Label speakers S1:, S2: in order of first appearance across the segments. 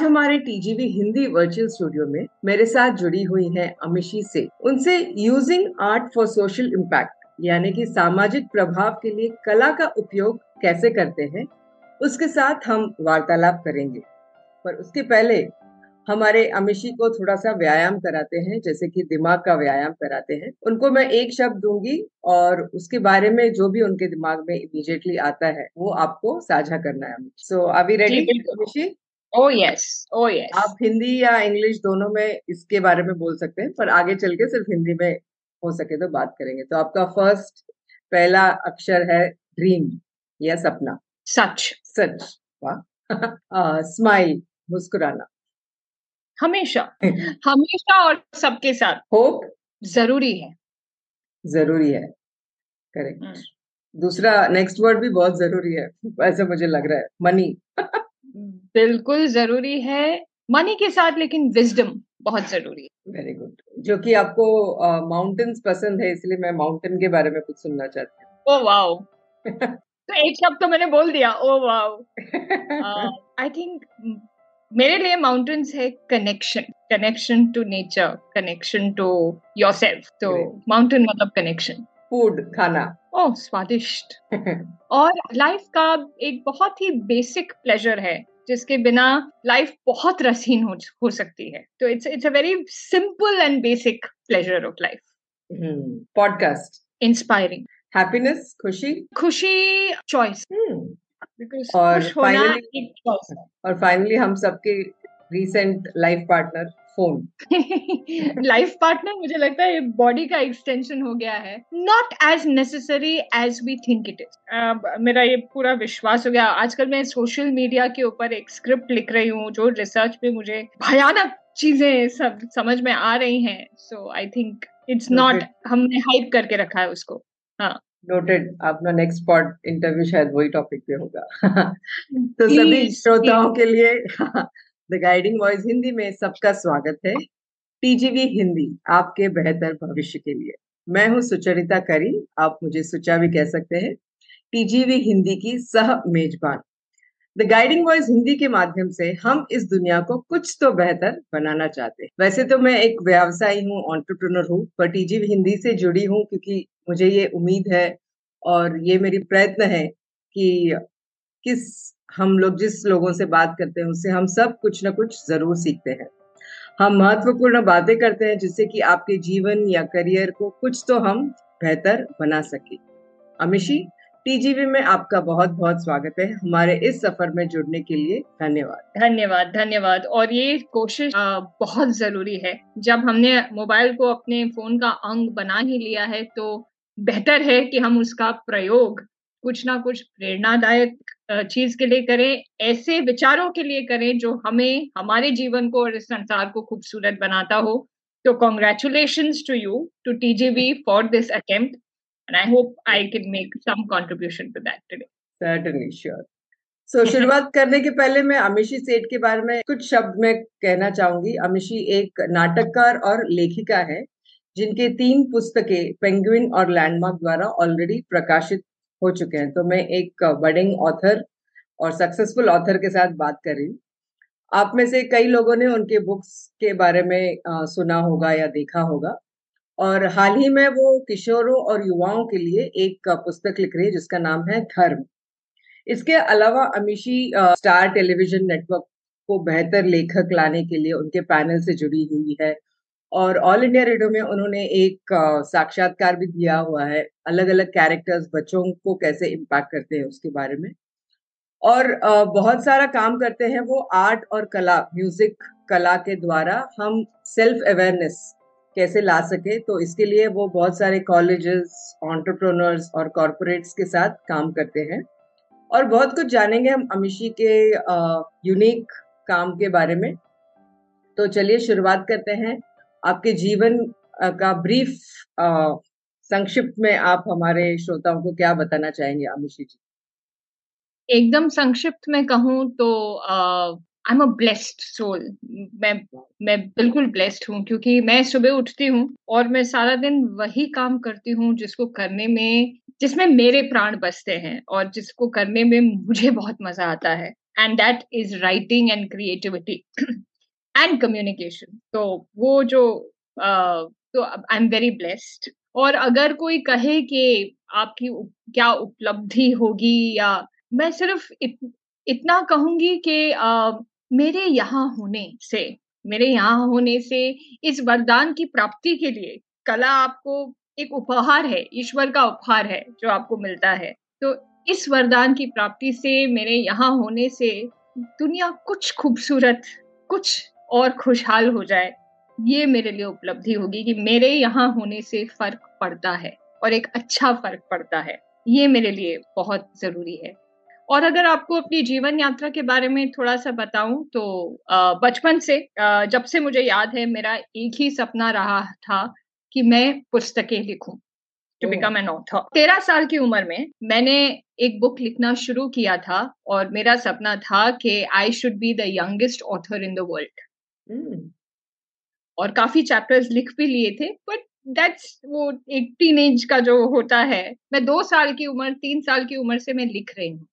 S1: आज हमारे TGV Hindi virtual studio में मेरे साथ जुड़ी हुई हैं अमिशी से। उनसे using art for social impact यानी कि सामाजिक प्रभाव के लिए कला का उपयोग कैसे करते हैं उसके साथ हम वार्तालाप करेंगे। पर उसके पहले हमारे अमिशी को थोड़ा सा व्यायाम कराते हैं जैसे कि दिमाग का व्यायाम कराते हैं। उनको मैं एक शब्द दूँगी और उसके बारे में जो भी उनके दिमाग में इमीडिएटली आता है वो आपको साझा करना है सो अभी ready Amishi
S2: oh yes oh yes
S1: आप हिंदी या इंग्लिश दोनों में इसके बारे में बोल सकते हैं पर आगे चल के सिर्फ़ हिंदी में हो सके तो बात करेंगे। तो आपका फ़र्स्ट पहला अक्षर है ड्रीम या सपना।
S2: सच।
S1: सच वाह। स्माइल मुस्कुराना।
S2: हमेशा। हमेशा और सबके साथ।
S1: होप
S2: ज़रूरी है।
S1: ज़रूरी है। Correct hmm. दूसरा नेक्स्ट वर्ड भी बहुत ज़रूरी है ऐसा मुझे लग रहा है। मनी
S2: बिल्कुल ज़रूरी है। मनी के साथ लेकिन विजडम बहुत ज़रूरी है।
S1: वेरी गुड जो कि आपको माउंटेन्स uh, पसंद है इसलिए मैं माउंटेन के बारे में कुछ सुनना चाहती
S2: हूँ। ओ वाओ तो एक शब्द तो मैंने बोल दिया। ओ वाओ आई थिंक मेरे लिए माउंटेन्स है connection connection to nature connection to your तो माउंटेन मतलब कनेक्शन
S1: फ़ूड खाना।
S2: ओह स्वादिष्ट। और लाइफ का एक बहुत ही बेसिक प्लेजर है जिसके बिना लाइफ बहुत रसीन हो, हो सकती है। तो it's it's a very simple and basic pleasure of life
S1: podcast
S2: inspiring
S1: happiness खुशी।
S2: खुशी चॉइस
S1: और फाइनली और फाइनली हम सबके recent life partner phone
S2: life partner मुझे लगता है बॉडी का एक्सटेंशन हो गया है। Not as necessary as we think it is मेरा ये पूरा विश्वास हो गया। आजकल मैं सोशल मीडिया के ऊपर एक स्क्रिप्ट लिख रही हूँ जो रिसर्च पे मुझे भयानक चीज़ें सब समझ में आ रही हैं। So I think it's not हमने हाइप करके रखा है उसको। हाँ।
S1: नोटेड अपना नेक्स्ट स्पॉट इंटरव्यू शायद वही टॉपिक पे होगा। तो सभी श्रोताओं के लिए द गाइडिंग वॉइस हिंदी में सबका स्वागत है। टीजीवी हिंदी, आपके बेहतर भविष्य के लिए। मैं हूँ सुचरिता करी, आप मुझे सुचा भी कह सकते हैं। टीजीवी हिंदी की सह मेजबान। द गाइडिंग वॉइस हिंदी के माध्यम से हम इस दुनिया को कुछ तो बेहतर बनाना चाहते हैं। वैसे तो मैं एक व्यवसायी हूँ ऑन्टरप्रनर हूँ, पर टीजीवी हिंदी से जुड़ी हूँ क्योंकि मुझे ये उम्मीद है और ये मेरी प्रयत्न है कि किस हम लोग जिस लोगों से बात करते हैं, उससे हम सब कुछ ना कुछ ज़रूर सीखते हैं। हम महत्वपूर्ण बातें करते हैं, जिससे कि आपके जीवन या करियर को कुछ तो हम बेहतर बना सके। अमिशी टीजीवी में आपका बहुत बहुत स्वागत है। हमारे इस सफ़र में जुड़ने के लिए धन्यवाद।
S2: धन्यवाद धन्यवाद। और ये कोशिश बहुत ज़रूरी है। जब हमने मोबाइल को अपने फ़ोन का अंग बना ही लिया है तो बेहतर है कि हम उसका प्रयोग कुछ ना कुछ प्रेरणादायक चीज़ के लिए करें ऐसे विचारों के लिए करें जो हमें हमारे जीवन को और इस संसार को खूबसूरत बनाता हो। तो congratulation to you to T G V for this attempt and I hope I can make some contribution to that
S1: today sure so शुरुआत करने के पहले मैं अमिशी सेठ के बारे में कुछ शब्द में कहना चाहूँगी। अमिशी एक नाटककार और लेखिका है जिनके तीन पुस्तकें पेंगुइन और लैंडमार्क द्वारा ऑलरेडी प्रकाशित हो चुके हैं। तो मैं एक बडिंग ऑथर और सक्सेसफुल ऑथर के साथ बात कर रही हूँ। आप में से कई लोगों ने उनके बुक्स के बारे में सुना होगा या देखा होगा। और हाल ही में वो किशोरों और युवाओं के लिए एक पुस्तक लिख रही है जिसका नाम है धर्म। इसके अलावा अमीशी स्टार टेलीविज़न नेटवर्क को बेहतर लेखक लाने के लिए उनके पैनल से जुड़ी हुई है। और ऑल इंडिया रेडियो में उन्होंने एक साक्षात्कार भी दिया हुआ है अलग अलग कैरेक्टर्स बच्चों को कैसे इम्पैक्ट करते हैं उसके बारे में। और बहुत सारा काम करते हैं वो आर्ट और कला म्यूज़िक कला के द्वारा हम सेल्फ अवेयरनेस कैसे ला सके तो इसके लिए वो बहुत सारे कॉलेजेस ऑन्टरप्रोनर्स और कॉरपोरेट्स के साथ काम करते हैं। और बहुत कुछ जानेंगे हम अमिशी के यूनिक काम के बारे में। तो चलिए शुरुआत करते हैं। आपके जीवन का ब्रीफ संक्षिप्त में आप हमारे श्रोताओं को क्या बताना चाहेंगे आमिशी जी?
S2: एकदम संक्षिप्त में कहूँ तो I am a blessed soul मैं मैं बिल्कुल ब्लेस्ड हूँ, क्योंकि मैं सुबह उठती हूँ और मैं सारा दिन वही काम करती हूँ जिसको करने में, जिसमें मेरे प्राण बसते हैं और जिसको करने में मुझे बहुत मज़ा आता है. And that is writing and creativity and communication तो वो जो तो आई एम वेरी ब्लेस्ड और अगर कोई कहे कि आपकी क्या उपलब्धि होगी या मैं सिर्फ़ इत, इतना कहूँगी कि मेरे यहाँ होने से मेरे यहाँ होने से इस वरदान की प्राप्ति के लिए कला आपको एक उपहार है ईश्वर का उपहार है जो आपको मिलता है। तो इस वरदान की प्राप्ति से मेरे यहाँ होने से दुनिया कुछ खूबसूरत कुछ और खुशहाल हो जाए ये मेरे लिए उपलब्धि होगी कि मेरे यहाँ होने से फ़र्क पड़ता है और एक अच्छा फ़र्क पड़ता है। ये मेरे लिए बहुत ज़रूरी है। और अगर आपको अपनी जीवन यात्रा के बारे में थोड़ा सा बताऊँ तो बचपन से जब से मुझे याद है मेरा एक ही सपना रहा था कि मैं पुस्तकें लिखूं टू बिकम एन ऑथर तेरह साल की उम्र में मैंने एक बुक लिखना शुरू किया था और मेरा सपना था कि I should be the youngest author in the world और काफ़ी चैप्टर्स लिख भी लिए थे बट दैट्स वो एक टीनेज का जो होता है। मैं दो साल की उम्र, तीन साल की उम्र से मैं लिख रही हूँ।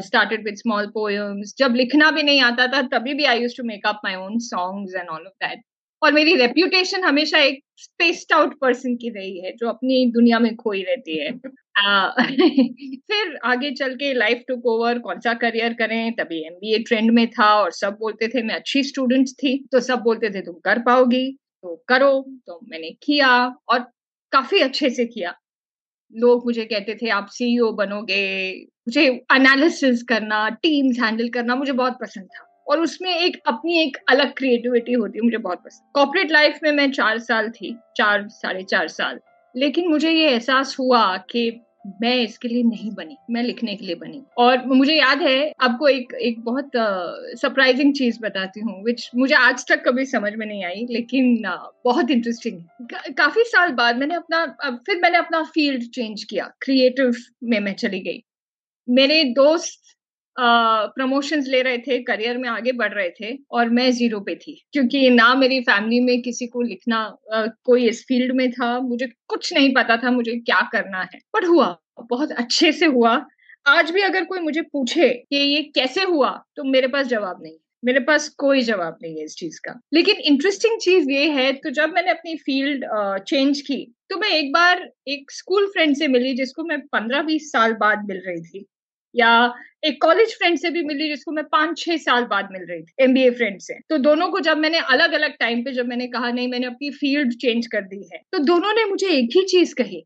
S2: स्टार्टेड विद स्मॉल पोएम्स जब लिखना भी नहीं आता था, तभी भी I used to make up my own songs and all of that और मेरी रेप्यूटेशन हमेशा एक स्पेस्ड आउट पर्सन की रही है, जो अपनी दुनिया में खोई रहती है। फिर आगे चल के लाइफ टुक ओवर कौन सा करियर करें? तभी एमबीए ट्रेंड में था और सब बोलते थे, मैं अच्छी स्टूडेंट थी। तो सब बोलते थे, तुम कर पाओगी। तो करो तो मैंने किया और काफ़ी अच्छे से किया। लोग मुझे कहते थे, आप सीईओ बनोगे, मुझे एनालिसिस करना टीम्स हैंडल करना, मुझे बहुत पसंद था। और उसमें एक अपनी एक अलग क्रिएटिविटी होती है मुझे बहुत पसंद। कॉर्पोरेट लाइफ में मैं चार साल थी, चार, साढ़े चार साल। लेकिन मुझे ये एहसास हुआ कि मैं इसके लिए नहीं बनी मैं लिखने के लिए बनी। और मुझे याद है आपको एक एक बहुत सरप्राइजिंग चीज़ बताती हूँ विच मुझे आज तक कभी समझ में नहीं आई लेकिन uh, बहुत इंटरेस्टिंग है। काफ़ी साल बाद मैंने अपना अब फिर मैंने अपना फ़ील्ड चेंज किया क्रिएटिव में मैं चली गई। मेरे दोस्त प्रमोशंस ले रहे थे करियर में आगे बढ़ रहे थे और मैं ज़ीरो पे थी। क्योंकि ना मेरी फैमिली में किसी को लिखना कोई इस फ़ील्ड में था, मुझे कुछ नहीं पता था मुझे क्या करना है। बट हुआ, बहुत अच्छे से हुआ। आज भी अगर कोई मुझे पूछे कि ये कैसे हुआ तो मेरे पास जवाब नहीं मेरे पास कोई जवाब नहीं है इस चीज़ का। लेकिन इंटरेस्टिंग चीज़ ये है तो जब मैंने अपनी फ़ील्ड चेंज की तो मैं एक बार एक स्कूल फ्रेंड से मिली, जिसको मैं पंद्रह बीस साल बाद मिल रही थी। या एक कॉलेज फ्रेंड से भी मिली जिसको मैं पाँच छह साल बाद मिल रही थी एमबीए फ्रेंड से। तो दोनों को जब मैंने अलग अलग टाइम पे जब मैंने कहा नहीं मैंने अपनी फ़ील्ड चेंज कर दी है। तो दोनों ने मुझे एक ही चीज़ कही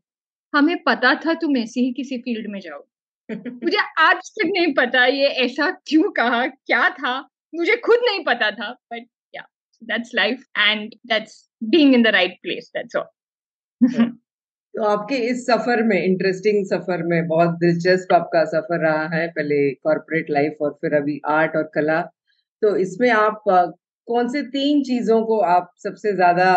S2: हमें पता था तुम ऐसी ही किसी फ़ील्ड में जाओ। मुझे आज तक नहीं पता ये ऐसा क्यों कहा क्या था मुझे खुद नहीं पता था but yeah that's life and that's being in the right place that's all
S1: तो आपके इस सफ़र में इंटरेस्टिंग सफ़र में, बहुत दिलचस्प आपका सफ़र रहा है, पहले कॉरपोरेट लाइफ और फिर अभी आर्ट और कला। तो इसमें आप कौन से तीन चीज़ों को आप सबसे ज़्यादा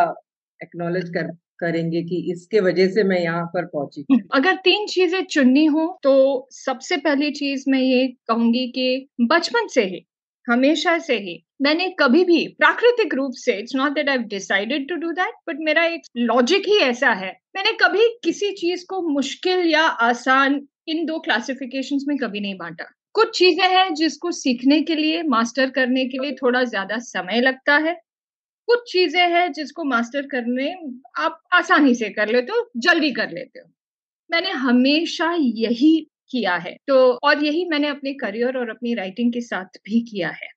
S1: एक्नोलेज कर, करेंगे कि इसके वजह से मैं यहाँ पर पहुँची?
S2: अगर तीन चीज़ें चुननी हो तो सबसे पहली चीज़ मैं ये कहूँगी कि बचपन से ही हमेशा से ही। मैंने कभी भी प्राकृतिक रूप से it's not that I decided to do that but मेरा एक लॉजिक ही ऐसा है। मैंने कभी किसी चीज़ को मुश्किल या आसान इन दो क्लासिफिकेशन में कभी नहीं बांटा। कुछ चीज़ें हैं जिसको सीखने के लिए मास्टर करने के लिए थोड़ा ज़्यादा समय लगता है। कुछ चीज़ें हैं जिसको मास्टर करने आप आसानी से कर लेते हो, जल्दी कर लेते हो। मैंने हमेशा यही किया है। तो और यही मैंने अपने करियर और अपनी राइटिंग के साथ भी किया है।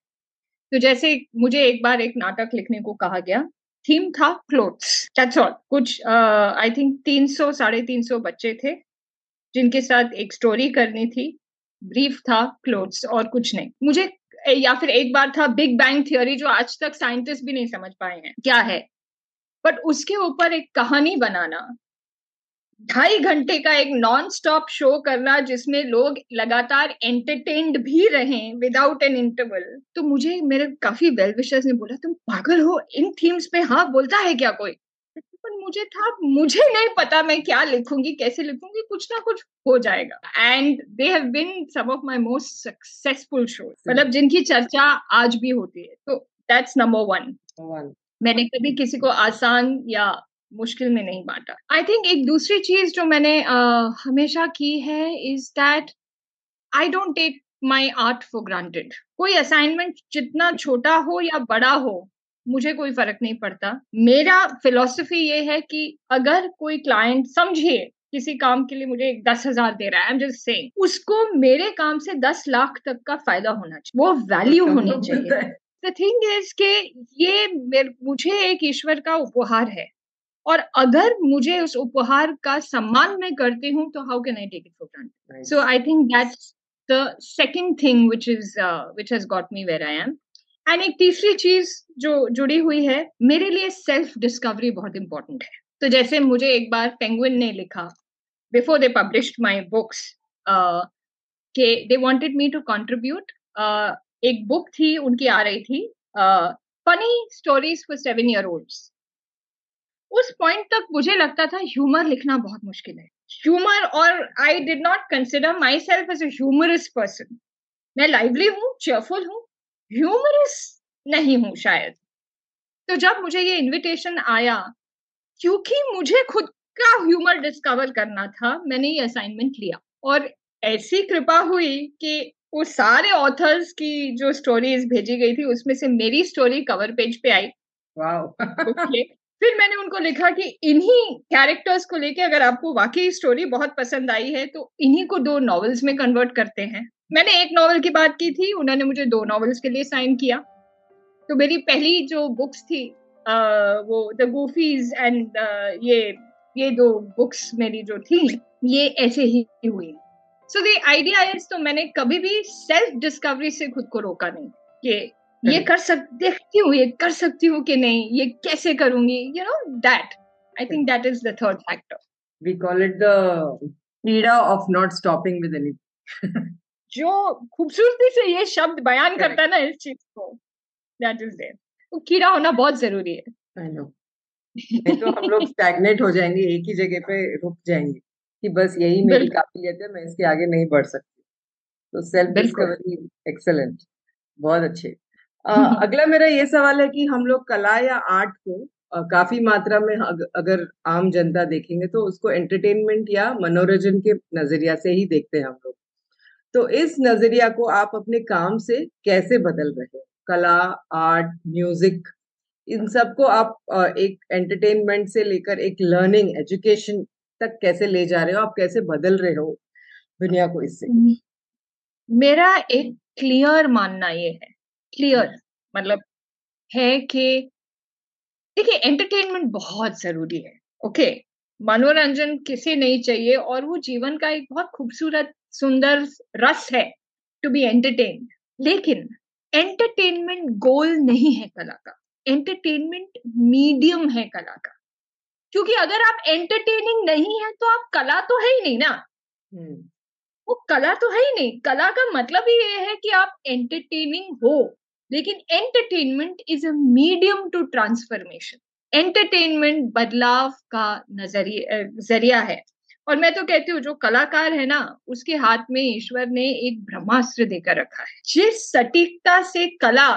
S2: तो जैसे मुझे एक बार एक नाटक लिखने को कहा गया थीम था क्लोथ्स दैट्स ऑल कुछ आई थिंक तीन सौ, साढ़े तीन सौ बच्चे थे, जिनके साथ एक स्टोरी करनी थी। ब्रीफ था क्लोथ्स और कुछ नहीं। मुझे, या फिर एक बार था बिग बैंग थियोरी जो आज तक साइंटिस्ट भी नहीं समझ पाए हैं, क्या है? बट उसके ऊपर एक कहानी बनाना ढाई घंटे का एक नॉन स्टॉप शो करना जिसमें लोग लगातार एंटरटेन्ड भी रहें विदाउट एन इंटरवल तो मुझे मेरे काफ़ी वेल विशर्स ने बोला तुम पागल हो? इन थीम्स पे हाँ बोलता है क्या कोई? पर मुझे था मुझे नहीं पता मैं क्या लिखूँगी कैसे लिखूँगी कुछ ना कुछ हो जाएगा। And they have been some of my most successful show मतलब जिनकी चर्चा आज भी होती है। तो दैट्स नंबर वन मैंने कभी किसी को आसान या मुश्किल में नहीं बांटा। आई थिंक एक दूसरी चीज़ जो मैंने uh, हमेशा की है is that I don't take my art for granted कोई असाइनमेंट जितना छोटा हो या बड़ा हो मुझे कोई फ़र्क नहीं पड़ता। मेरा फिलोसफी ये है कि अगर कोई क्लाइंट समझिए किसी काम के लिए मुझे दस हज़ार दे रहा है जस्ट से उसको मेरे काम से दस लाख तक का फ़ायदा होना चाहिए। वो वैल्यू होनी चाहिए। द थिंग इज़ के ये मुझे एक ईश्वर का उपहार है। और अगर मुझे उस उपहार का सम्मान मैं करती हूँ तो how can I take it for granted so I think that's the second thing which is which has got me where I am and एक तीसरी चीज़ जो जुड़ी हुई है मेरे लिए सेल्फ डिस्कवरी बहुत इंपॉर्टेंट है। तो जैसे मुझे एक बार पेंगुइन ने लिखा before they published my books के they wanted me to contribute एक बुक थी उनकी आ रही थी funny stories for seven year olds उस पॉइंट तक मुझे लगता था ह्यूमर लिखना बहुत मुश्किल है। ह्यूमर और I did not consider myself as humorous person मैं लाइवली हूँ चेयरफुल हूँ ह्यूमरस नहीं हूँ शायद। तो जब मुझे ये इनविटेशन आया क्योंकि मुझे खुद का ह्यूमर डिस्कवर करना था मैंने ये असाइनमेंट लिया। और ऐसी कृपा हुई कि वो सारे ऑथर्स की जो स्टोरीज भेजी गई थी उसमें से मेरी स्टोरी कवर पेज पे आई। Okay. फिर मैंने उनको लिखा कि इन्हीं कैरेक्टर्स को लेके अगर आपको वाकई स्टोरी बहुत पसंद आई है तो इन्हीं को दो नॉवेल्स में कन्वर्ट करते हैं। मैंने एक नॉवल की बात की थी उन्होंने मुझे दो नॉवेल्स के लिए साइन किया। तो मेरी पहली जो बुक्स थी आ, वो द गोफीज एंड ये ये दो बुक्स मेरी जो थी ये ऐसे ही हुई। सो द आइडिया इज़ तो मैंने कभी भी सेल्फ डिस्कवरी से खुद को रोका नहीं कि ये कर सक देखती हूँ ये कर सकती हूँ कि नहीं ये कैसे करूँगी you know that I think that is the third factor
S1: we call it the पीड़ा of not stopping with anything
S2: जो खूबसूरती से ये शब्द बयान करता है ना इस चीज़ को दैट इज़ देयर तो कीड़ा होना बहुत ज़रूरी है।
S1: आई नो नहीं तो हम लोग स्टैग्नेट हो जाएँगे एक ही जगह पे रुक जाएँगे कि बस यही मेरी काबिलियत है मैं इसके आगे नहीं बढ़ सकती। तो सेल्फ डिस्कवरी एक्सेलेंट बहुत अच्छे। अगला मेरा ये सवाल है कि हम लोग कला या आर्ट को काफ़ी मात्रा में अगर आम जनता देखेंगे तो उसको एंटरटेनमेंट या मनोरंजन के नज़रिया से ही देखते हैं हम लोग। तो इस नज़रिया को आप अपने काम से कैसे बदल रहे हो? कला, आर्ट म्यूज़िक इन सबको आप एक एंटरटेनमेंट से लेकर एक लर्निंग एजुकेशन तक कैसे ले जा रहे हो? आप कैसे बदल रहे हो दुनिया को इससे?
S2: मेरा एक क्लियर मानना ये है क्लियर मतलब है कि देखिए एंटरटेनमेंट बहुत ज़रूरी है ओके मनोरंजन किसे नहीं चाहिए और वो जीवन का एक बहुत खूबसूरत सुंदर रस है टू बी एंटरटेन लेकिन एंटरटेनमेंट गोल नहीं है कला का। एंटरटेनमेंट मीडियम है कला का। क्योंकि अगर आप एंटरटेनिंग नहीं है तो आप कला तो है ही नहीं ना। हम्म। वो कला तो है ही नहीं। कला का मतलब ही ये है कि आप एंटरटेनिंग हो। लेकिन entertainment is a medium to transformation entertainment बदलाव का नज़रिया ज़रिया है। और मैं तो कहती हूँ, जो कलाकार है ना, उसके हाथ में ईश्वर ने एक ब्रह्मास्त्र देकर रखा है। जिस सटीकता से कला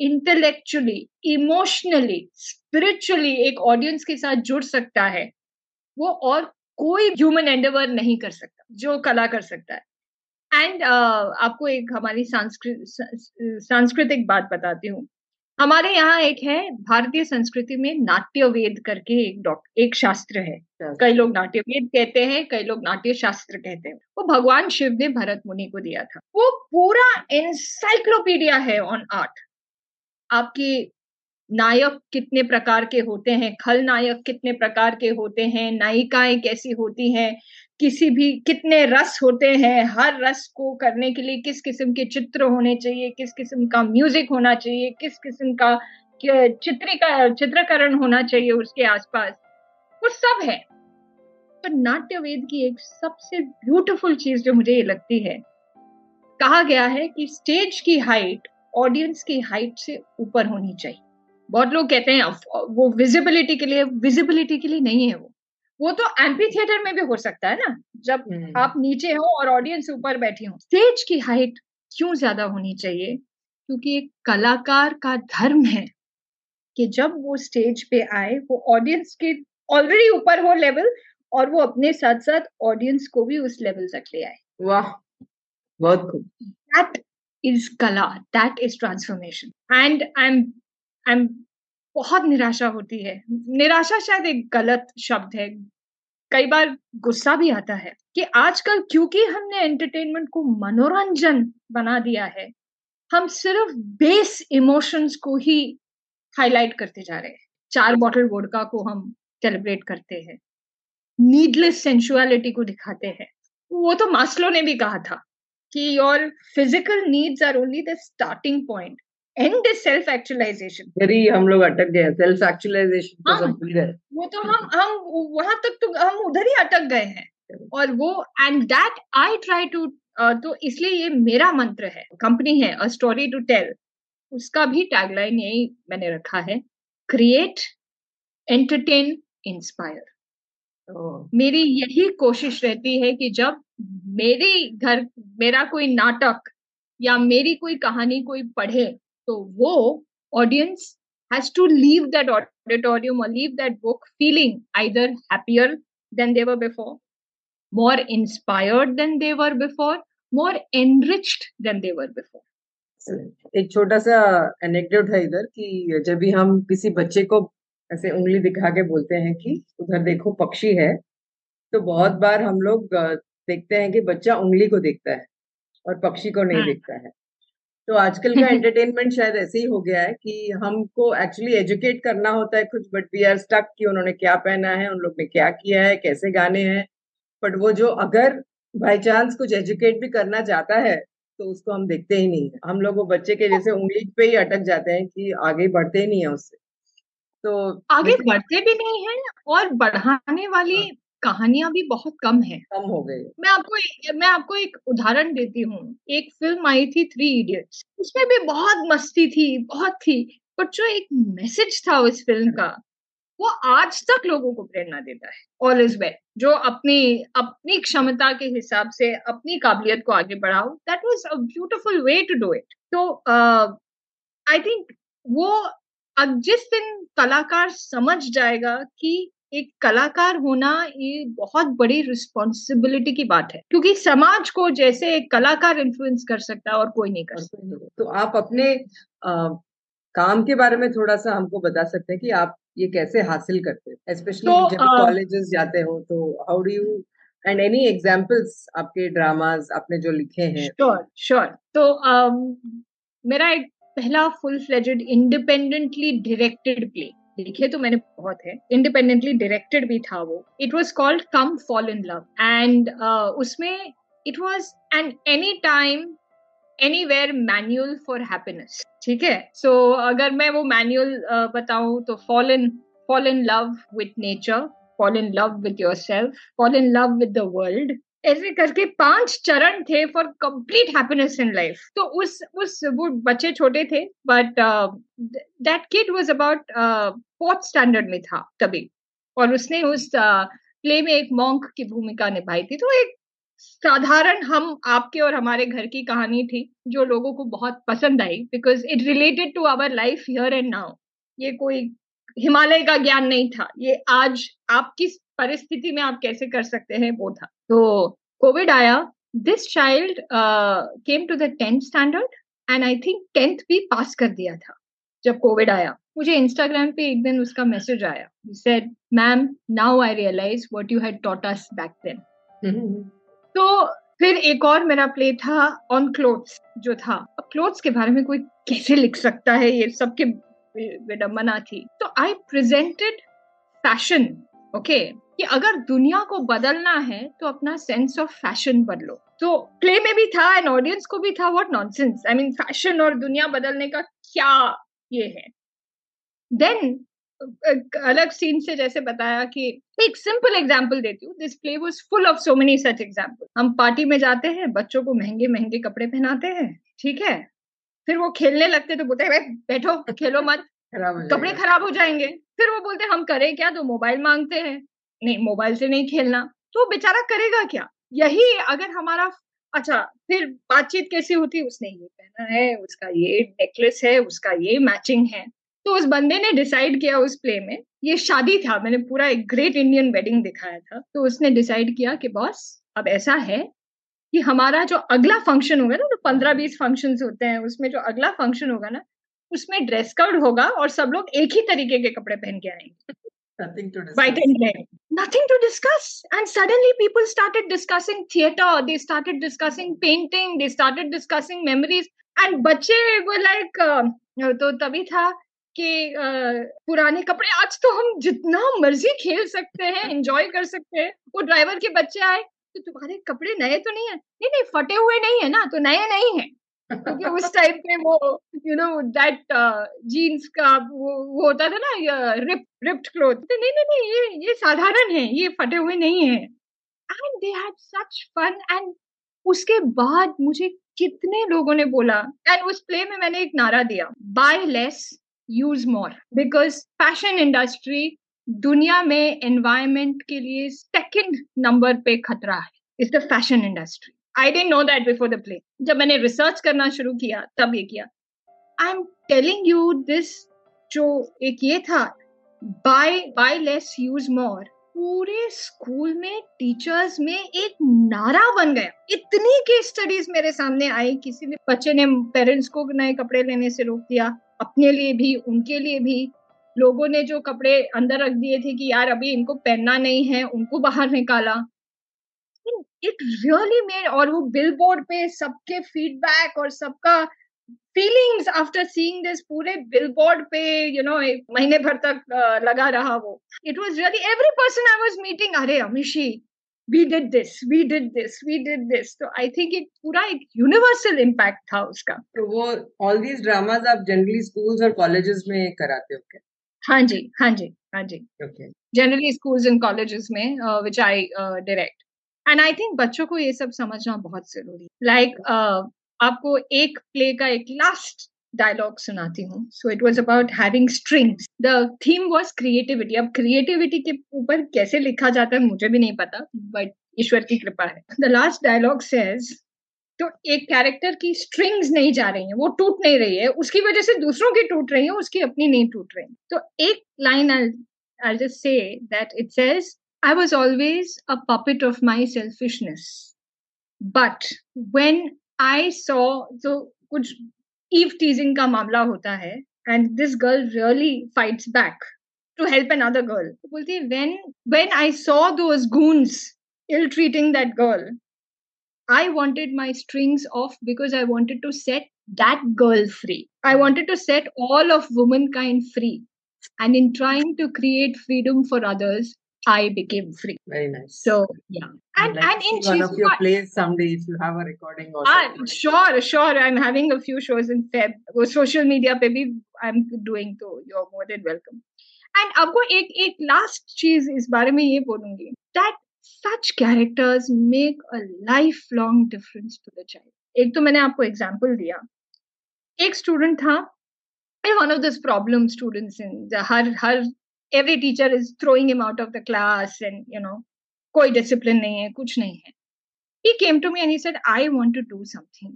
S2: इंटेलेक्चुअली इमोशनली स्पिरिचुअली एक ऑडियंस के साथ जुड़ सकता है, वो और कोई ह्यूमन एंडेवर नहीं कर सकता, जो कला कर सकता है। एंड uh, आपको एक हमारी सांस्कृतिक बात बताती हूँ। हमारे यहाँ एक है भारतीय संस्कृति में नाट्य वेद करके एक डॉक्टर एक शास्त्र है। कई लोग नाट्य वेद कहते हैं कई लोग नाट्य शास्त्र कहते हैं। वो भगवान शिव ने भरत मुनि को दिया था। वो पूरा एनसाइक्लोपीडिया है ऑन आर्ट आपके नायक कितने प्रकार के होते हैं खल नायक कितने प्रकार के होते हैं नायिकाएँ कैसी होती हैं किसी भी, कितने रस होते हैं, हर रस को करने के लिए किस किस्म के चित्र होने चाहिए, किस किस्म का म्यूज़िक होना चाहिए, किस किस्म का चित्रिका, चित्रकरण होना चाहिए उसके आसपास। वो सब है। पर नाट्य वेद की एक सबसे ब्यूटीफुल चीज़ जो मुझे ये लगती है, कहा गया है कि स्टेज की हाइट ऑडियंस की हाइट से ऊपर होनी चाहिए। बहुत लोग कहते हैं वो विजिबिलिटी के लिए विजिबिलिटी के लिए नहीं है वो। वो तो एम्पी थिएटर में भी हो सकता है ना जब हम्म। आप नीचे हो और ऑडियंस ऊपर बैठी हो। स्टेज की हाइट क्यों ज़्यादा होनी चाहिए? क्योंकि एक कलाकार का धर्म है कि जब वो स्टेज पे आए वो ऑडियंस के ऑलरेडी ऊपर हो लेवल और वो अपने साथ साथ ऑडियंस को भी उस लेवल तक ले आए।
S1: वाह बहुत खूब
S2: दैट इज़ कला that is transformation and I am I am बहुत निराशा होती है। निराशा शायद एक गलत शब्द है। कई बार गुस्सा भी आता है कि आजकल क्योंकि हमने एंटरटेनमेंट को मनोरंजन बना दिया है, हम सिर्फ़ बेस इमोशंस को ही हाईलाइट करते जा रहे हैं। चार बॉटल वोडका को हम सेलिब्रेट करते हैं। नीडलेस सेंशुअलिटी को दिखाते हैं। वो तो मास्लो ने भी कहा था कि your physical needs are only the starting point and is self actualisation
S1: very हम लोग अटक गए सेल्फ एक्चुअलाइजेशन तो सब भूल गए।
S2: वो तो हम हम वहाँ तक तो हम उधर ही अटक गए हैं। और वो and that I try to तो इसलिए ये मेरा मंत्र है कंपनी है अ स्टोरी टू टेल उसका भी टैगलाइन यही मैंने रखा है क्रिएट एंटरटेन इंस्पायर मेरी यही कोशिश रहती है कि जब मेरे घर मेरा कोई नाटक या मेरी कोई कहानी कोई पढ़े तो वो audience has to leave that auditorium और leave that book feeling either happier than they were before more inspired than they were before more enriched than they were before
S1: एक छोटा सा एनेक्डोट है इधर कि जब भी हम किसी बच्चे को ऐसे उंगली दिखा के बोलते हैं कि उधर देखो पक्षी है तो बहुत बार हम लोग देखते हैं कि बच्चा उंगली को देखता है और पक्षी को नहीं देखता है। तो आजकल का एंटरटेनमेंट शायद ऐसे ही हो गया है कि हमको एक्चुअली एजुकेट करना होता है कुछ बट वी आर स्टक कि उन्होंने क्या पहना है उन लोग ने क्या किया है कैसे गाने हैं। बट वो जो अगर बाई चांस कुछ एजुकेट भी करना चाहता है तो उसको हम देखते ही नहीं है। हम लोग वो बच्चे के जैसे उंगली पे ही अटक जाते हैं कि आगे बढ़ते ही नहीं है उससे।
S2: तो आगे बढ़ते भी नहीं है और बढ़ाने वाली हाँ। कहानियाँ भी बहुत कम है।
S1: कम हो गई।
S2: मैं आपको मैं आपको एक उदाहरण देती हूँ। एक फ़िल्म आई थी थ्री इडियट्स उसमें भी बहुत मस्ती थी बहुत थी बट जो एक मैसेज था उस फ़िल्म का वो आज तक लोगों को प्रेरणा देता है। ऑल इज़ वेल जो अपनी अपनी क्षमता के हिसाब से अपनी काबिलियत को आगे बढ़ाओ that was a beautiful way to do it तो आई uh, थिंक वो अब जिस दिन कलाकार समझ जाएगा कि एक कलाकार होना ये बहुत बड़ी रिस्पॉन्सिबिलिटी की बात है क्योंकि समाज को जैसे एक कलाकार इन्फ्लुएंस कर सकता है और कोई नहीं कर सकता।
S1: तो आप अपने आ, काम के बारे में थोड़ा सा हमको बता सकते हैं कि आप ये कैसे हासिल करते हैं स्पेशली तो, जब कॉलेजेस जाते हो तो how do you and any examples आपके ड्रामास आपने जो लिखे हैं?
S2: श्योर श्योर तो um, मेरा एक पहला full fledged independently directed play लिखे तो मैंने बहुत है। इंडिपेंडेंटली डायरेक्टेड भी था वो। It was called come fall in love and उसमें it was an any time any where manual for happiness ठीक है? सो अगर मैं वो मैन्यूअल uh, बताऊँ तो fall in fall in love with nature fall in love with yourself fall in love with the world ऐसे करके पाँच चरण थे for complete happiness in life तो उस उस वो बच्चे छोटे थे but that kid was about fourth standard में था तभी। और उसने उस प्ले uh, में एक मॉन्क की भूमिका निभाई थी। तो एक साधारण हम आपके और हमारे घर की कहानी थी जो लोगों को बहुत पसंद आई because it related to our life here and now ये कोई हिमालय का ज्ञान नहीं था। ये आज आप किस परिस्थिति में आप कैसे कर सकते हैं वो था। तो कोविड आया। This child came to the tenth standard and I think tenth भी पास कर दिया था जब कोविड आया। मुझे इंस्टाग्राम पे एक दिन उसका मैसेज आया। Said ma'am now I realise what you had taught us back then तो फिर एक और मेरा प्ले था ऑन क्लोथ्स जो था। अब क्लोथ्स के बारे में कोई कैसे लिख सकता है? ये सबके विडम्बना थी। तो आई प्रेजेंटेड फ़ैशन ओके, कि अगर दुनिया को बदलना है तो अपना सेंस ऑफ़ फ़ैशन बदलो। तो प्ले में भी था एंड ऑडियंस को भी था what nonsense I mean fashion और दुनिया बदलने का क्या ये है? देन अलग सीन से जैसे बताया कि एक सिंपल एग्ज़ाम्पल देती हूँ। This play was full of so many such example हम पार्टी में जाते हैं, बच्चों को महँगे महँगे कपड़े पहनाते हैं, ठीक है? फिर वो खेलने लगते तो बोलते हैं बैठो, खेलो मत। कपड़े खराब हो जाएँगे। फिर वो बोलते हम करें क्या? तो मोबाइल मांगते हैं। नहीं मोबाइल से नहीं खेलना। तो बेचारा करेगा क्या? यही अगर हमारा अच्छा फिर बातचीत कैसी होती? उसने ये पहना है उसका ये नेकलेस है उसका ये मैचिंग है। तो उस बंदे ने डिसाइड किया उस प्ले में ये शादी था मैंने पूरा एक ग्रेट इंडियन वेडिंग दिखाया था। तो उसने डिसाइड किया कि बॉस अब ऐसा है कि हमारा जो अगला फ़ंक्शन होगा ना तो पंद्रह बीस फ़ंक्शन होते हैं उसमें जो अगला फ़ंक्शन होगा ना उसमें ड्रेस कोड होगा और सब लोग एक ही तरीके के कपड़े पहन के आएँगे
S1: Nothing to discuss.
S2: white and red. Nothing to discuss. And suddenly people started discussing theater. They started discussing painting. They started discussing memories. And बच्चे were like, uh, तो तभी था कि uh, पुराने कपड़े आज तो हम जितना मर्ज़ी खेल सकते हैं एंजॉय कर सकते हैं वो ड्राइवर के बच्चे आए तो तुम्हारे कपड़े नए तो नहीं है नहीं नहीं फटे हुए नहीं है ना तो नए नहीं है क्योंकि उस टाइम पे वो यू नो दैट जीन्स का वो वो होता था ना रिप रिप्ड क्लोथ नहीं नहीं नहीं, ये ये साधारण है, ये फटे हुए नहीं है। And they had such fun and उसके बाद मुझे कितने लोगों ने बोला एंड उस प्ले में मैंने एक नारा दिया buy less use more because fashion industry दुनिया में एनवायरमेंट के लिए सेकंड नंबर पे खतरा है is the fashion industry I didn't know that before the play जब मैंने रिसर्च करना शुरू किया, तब ये किया। I am telling you this जो एक ये था buy buy less use more पूरे स्कूल में टीचर्स में एक नारा बन गया। इतनी केस स्टडीज़ मेरे सामने आई, किसी ने, बच्चे ने पेरेंट्स को नए कपड़े लेने से रोक दिया, अपने लिए भी, उनके लिए भी। लोगों ने जो कपड़े अंदर रख दिए थे कि यार, अभी इनको पहनना नहीं है, उनको बाहर निकाला। इट रियली मेड और वो बिल बोर्ड पे सबके फीडबैक और सबका फीलिंग्स आफ्टर सीइंग दिस पूरे बिल बोर्ड पे यू नो महीने भर तक uh, लगा रहा वो। It was really every person I was meeting अरे Amishi we did this we did this we did this तो आई थिंक एक पूरा एक यूनिवर्सल इम्पैक्ट था उसका।
S1: तो वो ऑल दीज ड्रामाज आप जनरली स्कूल्स और कॉलेजेस में कराते हो क्या?
S2: हाँ जी हाँ जी हाँ जी। जनरली स्कूल्स एंड कॉलेजेस में which I direct and I think बच्चों को ये सब समझना बहुत ज़रूरी लाइक like, uh, आपको एक प्ले का एक लास्ट डायलॉग सुनाती हूँ। So it was about having strings the theme was creativity अब क्रिएटिविटी के ऊपर कैसे लिखा जाता है मुझे भी नहीं पता बट ईश्वर की कृपा है। द लास्ट डायलॉग सेज तो एक कैरेक्टर की स्ट्रिंग्स नहीं जा रही है वो टूट नहीं रही है। उसकी वजह से दूसरों की टूट रही है उसकी अपनी नहीं टूट रही तो एक line I just say that it says I was always a puppet of my selfishness. But when I saw so कुछ eve teasing का मामला होता है and this girl really fights back to help another girl. बोलती है when when I saw those goons ill treating that girl, I wanted my strings off because I wanted to set that girl free. I wanted to set all of womankind free. And in trying to create freedom for others, I became free.
S1: Very nice.
S2: So yeah, and
S1: I'd like
S2: and
S1: to
S2: in
S1: see one of your
S2: Chiswa-
S1: plays someday if you have a recording or
S2: Ah,
S1: something.
S2: sure, sure. I'm having a few shows in Feb. वो social media पे भी I'm doing तो you're more than welcome. And आपको एक एक last चीज इस बारे में ये बोलूंगी that such characters make a lifelong difference to the child. एक तो मैंने आपको example दिया एक स्टूडेंट था one of those problem students in the her her every teacher is throwing him out of the class and you know कोई discipline नहीं है कुछ नहीं है he came to me and he said i want to do something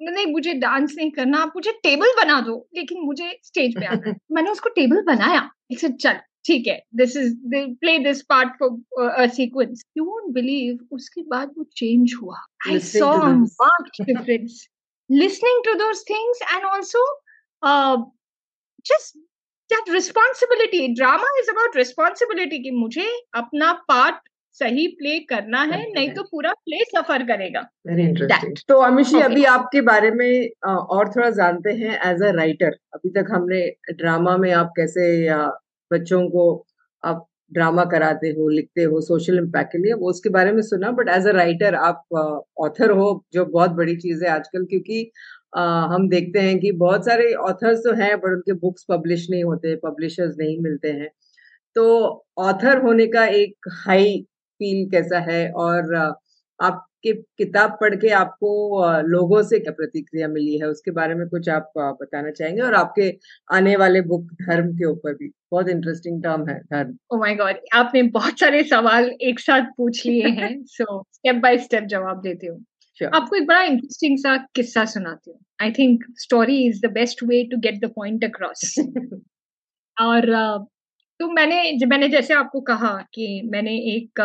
S2: नहीं मुझे dance नहीं करना आप मुझे टेबल बना दो लेकिन मुझे स्टेज पे आना है मैंने उसको टेबल बनाया एक चल ठीक है this is play this part for a sequence you won't believe उसके बाद वो चेंज हुआ I
S1: Listening
S2: saw
S1: to
S2: a
S1: this.
S2: Marked difference listening to those things and also uh, just that responsibility drama is about responsibility कि मुझे अपना part सही play करना है नहीं तो पूरा प्ले सफ़र करेगा।
S1: वेरी इंटरेस्टिंग तो अमिशी
S2: Okay.
S1: अभी आपके बारे में और थोड़ा जानते हैं एज अ राइटर अभी तक हमने ड्रामा में आप कैसे बच्चों को आप ड्रामा कराते हो लिखते हो सोशल इम्पैक्ट के लिए वो उसके बारे में सुना बट एज अ राइटर आप ऑथर हो जो बहुत बड़ी चीज़ है आजकल क्योंकि अ, हम देखते हैं कि बहुत सारे ऑथर्स तो हैं बट उनके बुक्स पब्लिश नहीं होते पब्लिशर्स नहीं मिलते हैं। तो ऑथर होने का एक हाई फील कैसा है? और आपके किताब पढ़ के आपको लोगों से क्या प्रतिक्रिया मिली है? उसके बारे में कुछ आप बताना चाहेंगे? और आपके आने वाले बुक धर्म के ऊपर भी। बहुत इंटरेस्टिंग टर्म है धर्म।
S2: ओ माय गॉड आपने बहुत सारे सवाल एक साथ पूछ लिए हैं सो स्टेप बाय स्टेप जवाब देती हूँ।
S1: Sure.
S2: आपको एक बड़ा इंटरेस्टिंग सा किस्सा सुनाती हूँ। I think story is the best way to get the point across और तो मैंने मैंने जैसे आपको कहा कि मैंने एक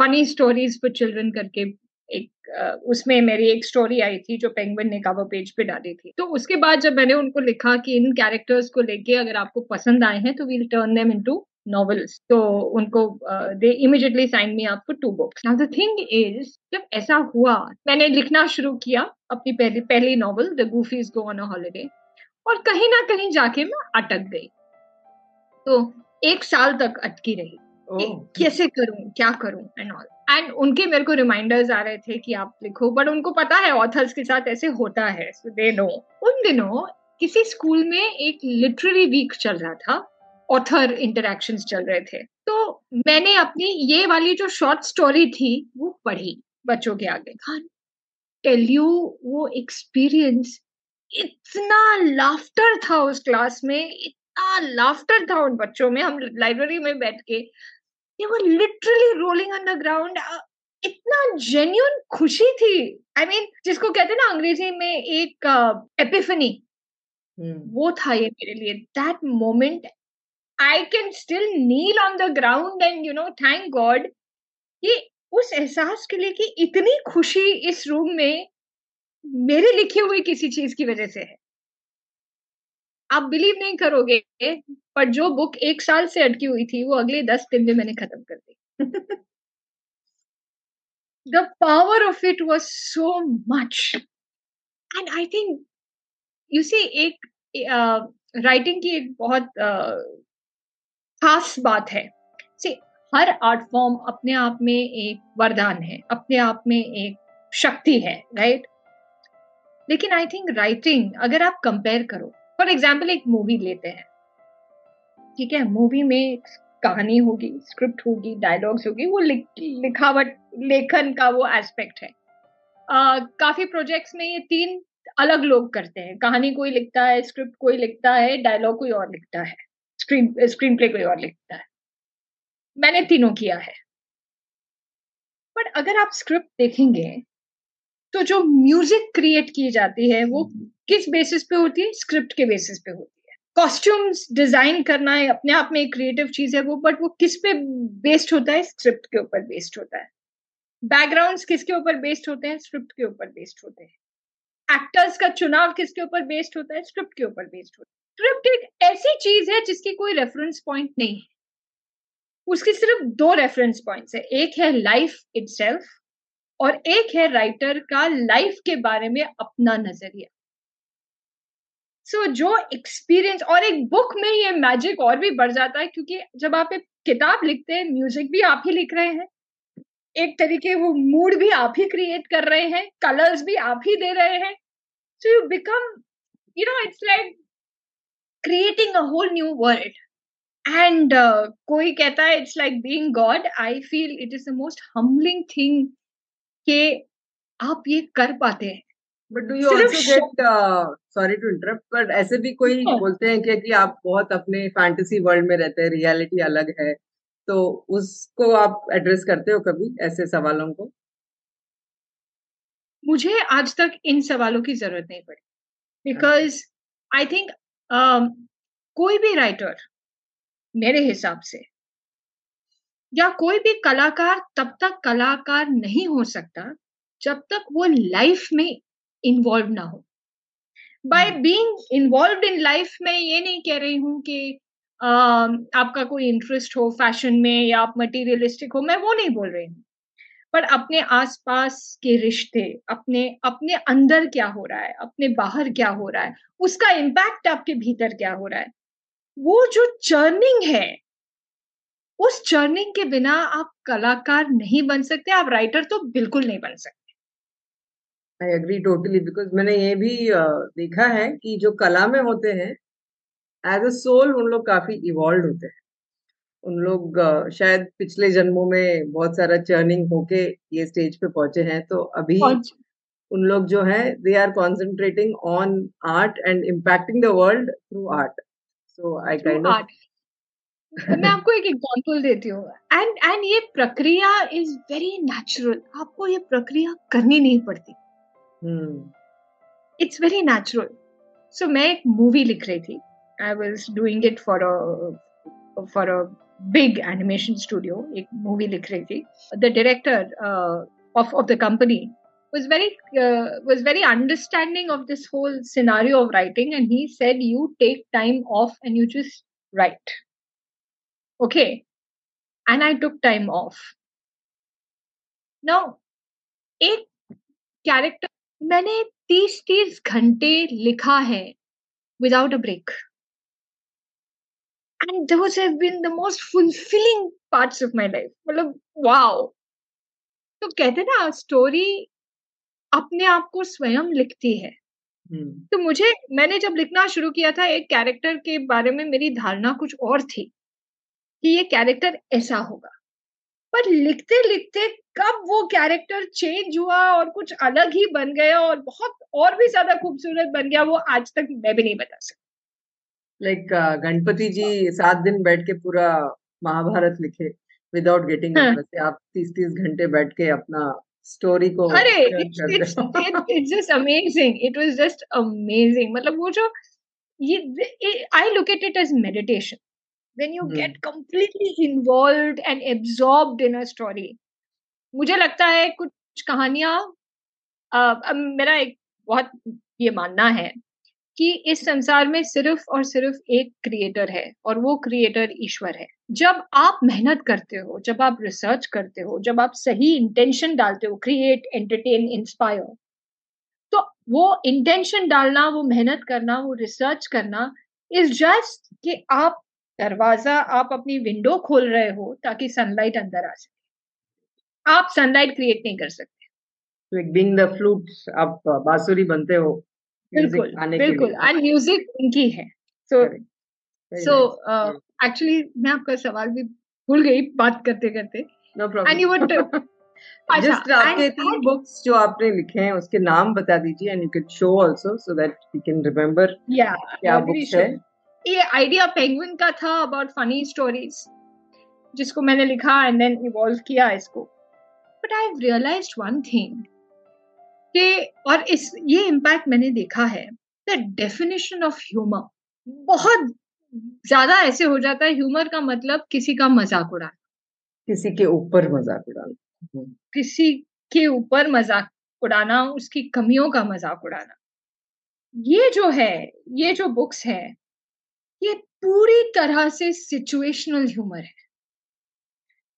S2: फनी स्टोरीज फॉर चिल्ड्रन करके एक उसमें मेरी एक स्टोरी आई थी जो पेंगविन ने कवर पेज पे डाली थी। तो उसके बाद जब मैंने उनको लिखा कि इन कैरेक्टर्स को लेके अगर आपको पसंद आए हैं तो we'll turn them into novels तो उनको they immediately sign me up to books now the thing is जब ऐसा हुआ मैंने लिखना शुरू किया अपनी पहली पहली novel the Goofies go on a holiday और कहीं ना कहीं जाके मैं अटक गई। तो एक साल तक अटकी रही। कैसे करूँ क्या करूँ एंड ऑल एंड उनके मेरे को रिमाइंडर्स आ रहे थे कि आप लिखो बट उनको पता है ऑथर्स के साथ ऐसे होता है सो दे नो उन दिनों किसी स्कूल में एक लिटरेरी वीक चल रहा था ऑथर इंटरेक्शंस चल रहे थे। तो मैंने अपनी ये वाली जो शॉर्ट स्टोरी थी वो पढ़ी बच्चों के आगे। खान टेल यू वो एक्सपीरियंस इतना लाफ्टर था उस क्लास में इतना लाफ्टर था उन बच्चों में हम लाइब्रेरी में बैठ के। Were literally rolling on the ground इतना जेन्यून खुशी थी। आई I मीन mean, जिसको कहते हैं ना अंग्रेज़ी में एक एपिफनी uh, hmm. वो था ये मेरे लिए। That moment I can still kneel on the ground and you know thank God ये उस एहसास के लिए कि इतनी खुशी इस रूम में मेरे लिखे हुए किसी चीज़ की वजह से है। आप बिलीव नहीं करोगे पर जो बुक एक साल से अटकी हुई थी वो अगले दस दिन में मैंने खत्म कर दी। The power of it was so much and I think you see एक राइटिंग uh, की एक बहुत uh, खास बात है। सी हर आर्ट फॉर्म अपने आप में एक वरदान है अपने आप में एक शक्ति है राइट लेकिन आई थिंक राइटिंग अगर आप कंपेयर करो फॉर एग्ज़ाम्पल एक मूवी लेते हैं। ठीक है मूवी में कहानी होगी स्क्रिप्ट होगी डायलॉग्स होगी वो लिख, लिखावट लेखन का वो एस्पेक्ट है। uh, काफ़ी प्रोजेक्ट्स में ये तीन अलग लोग करते हैं। कहानी कोई लिखता है स्क्रिप्ट कोई लिखता है डायलॉग कोई और लिखता है। स्क्रीन स्क्रीन प्ले कोई और लिखता है। मैंने तीनों किया है। बट अगर आप स्क्रिप्ट देखेंगे तो जो म्यूज़िक क्रिएट की जाती है, वो किस बेसिस पे होती है? स्क्रिप्ट के बेसिस पे होती है। कॉस्ट्यूम्स डिज़ाइन करना है, अपने आप में एक क्रिएटिव चीज़ है वो बट वो किस पे बेस्ड होता है? स्क्रिप्ट के ऊपर बेस्ड होता है। बैकग्राउंड्स किसके ऊपर बेस्ड होते हैं? स्क्रिप्ट के ऊपर बेस्ड होते हैं। एक्टर्स का चुनाव किसके ऊपर बेस्ड होता है? स्क्रिप्ट के ऊपर बेस्ड होता है। स्क्रिप्ट एक ऐसी चीज़ है जिसकी कोई रेफरेंस पॉइंट नहीं है। उसकी सिर्फ़ दो रेफरेंस पॉइंट्स है। एक है लाइफ इटसेल्फ और एक है राइटर का लाइफ के बारे में अपना नज़रिया। सो so, जो एक्सपीरियंस और एक बुक में ये मैजिक और भी बढ़ जाता है क्योंकि जब आप एक किताब लिखते हैं म्यूज़िक भी आप ही लिख रहे हैं। एक तरीके वो मूड भी आप ही क्रिएट कर रहे हैं कलर्स भी आप ही दे रहे हैं। So you become you know it's like creating a whole new world and कोई कहता है it's like being God I feel it is the most humbling thing कि आप ये कर पाते हैं।
S1: But do you also get sorry to interrupt but ऐसे भी कोई हाँ। बोलते हैं कि, कि आप बहुत अपने फैंटेसी वर्ल्ड में रहते हैं रियलिटी अलग है तो उसको आप एड्रेस करते हो कभी ऐसे सवालों को?
S2: मुझे आज तक इन सवालों की ज़रूरत नहीं पड़ी। बिकॉज़ आई थिंक कोई भी राइटर मेरे हिसाब से या कोई भी कलाकार तब तक कलाकार नहीं हो सकता जब तक वो लाइफ में इन्वॉल्व ना हो। By being involve in life में ये नहीं कह रही हूँ कि uh, आपका कोई इंटरेस्ट हो फ़ैशन में या आप मटीरियलिस्टिक हो मैं वो नहीं बोल रही हूँ। पर अपने आसपास के रिश्ते, अपने अपने अंदर क्या हो रहा है, अपने बाहर क्या हो रहा है, उसका इम्पैक्ट आपके भीतर क्या हो रहा है? वो जो चर्निंग है, उस चर्निंग के बिना आप कलाकार नहीं बन सकते, आप राइटर तो बिल्कुल नहीं बन सकते।
S1: आई एग्री टोटली बिकॉज़ मैंने ये भी देखा है कि जो कला में होते हैं एज अ सोल उन लोग काफ़ी इवॉल्व होते हैं। उन लोग शायद पिछले जन्मों में बहुत सारा चर्निंग होके ये स्टेज पे पहुँचे हैं तो अभी उन लोग जो है they are concentrating on art and impacting the world through art so I kind of
S2: मैं आपको एक एग्जांपल देती हूँ। एंड एंड ये प्रक्रिया इज़ वेरी नेचुरल आपको ये प्रक्रिया करनी नहीं पड़ती। इट्स वेरी नेचुरल सो मैं एक मूवी लिख रही थी। I was doing it for for a big animation studio एक मूवी लिख रही थी the director of, of the company was very uh, was very understanding of this whole scenario of writing and he said you take time off and you just write okay and i took time off now एक character मैंने तीस तीस घंटे लिखा है without a break and those have been the most fulfilling parts of my life. मतलब wow तो कहते ना स्टोरी अपने आप को स्वयं लिखती है। तो मुझे मैंने जब लिखना शुरू किया था एक कैरेक्टर के बारे में मेरी धारणा कुछ और थी कि ये कैरेक्टर ऐसा होगा। पर लिखते लिखते कब वो कैरेक्टर चेंज हुआ और कुछ अलग ही बन गया और बहुत और भी ज़्यादा खूबसूरत बन गया वो आज तक मैं भी नहीं बता सकती।
S1: लाइक गणपति जी सात दिन बैठ के पूरा महाभारत लिखे विदाउट गेटिंग हाँ. आप तीस तीस घंटे बैठ के अपना स्टोरी को
S2: अरे it's just amazing it was just amazing मतलब वो जो ये I look at it as meditation when you hmm. get completely involved and absorbed in a story मुझे लगता है कुछ कहानियाँ मेरा एक बहुत ये मानना है कि इस संसार में सिर्फ़ और सिर्फ़ एक क्रिएटर है और वो क्रिएटर ईश्वर है। जब आप मेहनत करते हो, जब आप रिसर्च करते हो, जब आप सही इंटेंशन डालते हो क्रिएट एंटरटेन इंस्पायर तो वो इंटेंशन डालना, वो मेहनत करना, वो रिसर्च करना इज़ जस्ट कि आप दरवाज़ा, आप अपनी विंडो खोल रहे हो ताकि सनलाइट अंदर आ सके। आप सनलाइट क्रिएट नहीं कर सकते।
S1: तो एक बीइंग द फ्लूट आप बांसुरी बनते हो
S2: बिल्कुल बिल्कुल एंड म्यूज़िक उनकी है। सो सो एक्चुअली मैं आपका सवाल भी भूल गई बात करते करते।
S1: No problem and you just आपके तीन बुक्स जो आपने लिखे हैं उसके नाम बता दीजिए and you can show also so that we can remember
S2: या क्या बुक्स है। ये आइडिया पेंगुइन का था अबाउट फनी स्टोरीज जिसको मैंने लिखा एंड देन इवॉल्व किया इसको। But I have realized one thing कि और इस ये इम्पैक्ट मैंने देखा है द डेफिनेशन ऑफ़ ह्यूमर बहुत ज़्यादा ऐसे हो जाता है ह्यूमर का मतलब किसी का मज़ाक उड़ाना
S1: किसी के ऊपर मज़ाक उड़ाना।
S2: हम्म। किसी के ऊपर मज़ाक उड़ाना उसकी कमियों का मज़ाक उड़ाना। ये जो है ये जो बुक्स है ये पूरी तरह से सिचुएशनल ह्यूमर है।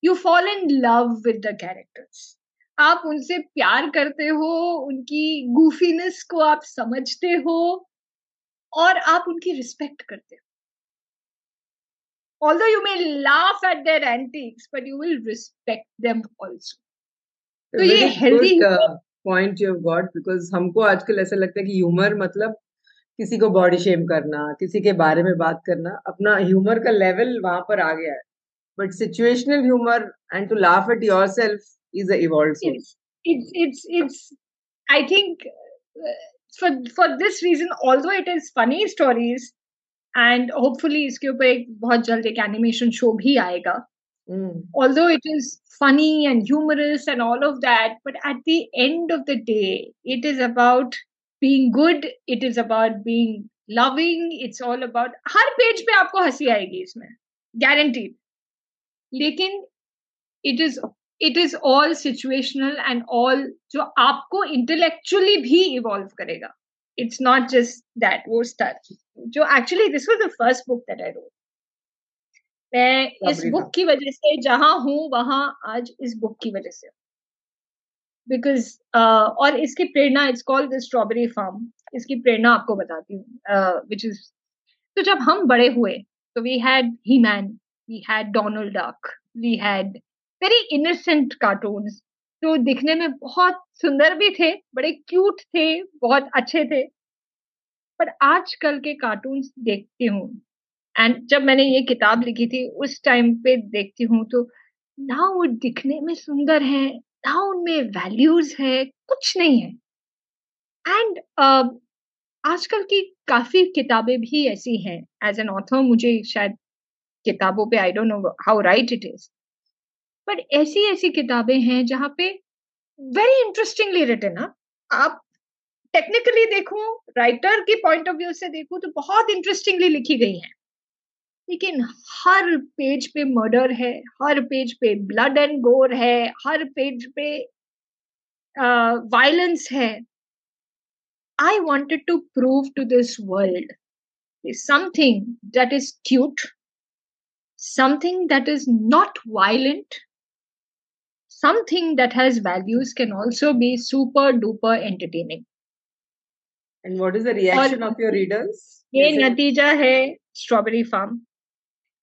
S2: You fall in love with the characters आप उनसे प्यार करते हो उनकी गुफीनेस को आप समझते हो और आप उनकी रिस्पेक्ट करते हो। Although you may laugh at their antics but you will respect them also.
S1: तो ये healthy point you have got because हमको आजकल ऐसा लगता है कि ह्यूमर मतलब किसी को बॉडी शेम करना किसी के बारे में बात करना अपना ह्यूमर का लेवल वहाँ पर आ गया है। But situational humour and to laugh at yourself is a evolved
S2: source. It's it's it's, I think uh, for for this reason, although it is funny stories, and hopefully इसके ऊपर एक बहुत जल्द एक एनिमेशन शो भी आएगा although it is funny and humorous and all of that but at the end of the day it is about being good it is about being loving it's all about हर page पे आपको हंसी आएगी इसमें guaranteed लेकिन it is it is all situational and all जो आपको intellectually भी इवॉल्व करेगा। इट्स नॉट जस्ट दैट वो स्टार जो actually this was the first book that I wrote मैं इस बुक की वजह से जहाँ हूँ वहाँ आज इस बुक की वजह से। बिकॉज़ uh, और इसकी प्रेरणा it's called the strawberry farm इसकी प्रेरणा आपको बताती हूँ विच इज़ तो जब हम बड़े हुए तो we had He-Man we had Donald Duck we had very innocent cartoon जो दिखने में बहुत सुंदर भी थे बड़े क्यूट थे बहुत अच्छे थे। पर आजकल के कार्टून देखती हूँ। एंड जब मैंने ये किताब लिखी थी उस टाइम पे देखती हूँ तो ना वो दिखने में सुंदर है ना उनमें वैल्यूज़ है कुछ नहीं है। एंड uh, आजकल की काफ़ी किताबें भी ऐसी हैं। एज एन ऑथर मुझे शायद किताबों पे I don't know how right it is but ऐसी ऐसी किताबें हैं जहाँ पे वेरी इंटरेस्टिंगली रिटन आप टेक्निकली देखूँ राइटर के पॉइंट ऑफ़ व्यू से देखूँ तो बहुत इंटरेस्टिंगली लिखी गई हैं। लेकिन हर पेज पे मर्डर है, हर पेज पे ब्लड एंड गोर है, हर पेज पे वायलेंस है। I wanted to prove to this world something that is cute something that is not violent something that has values can also be super duper entertaining.
S1: And what is the reaction of your readers?
S2: ये नतीजा है strawberry farm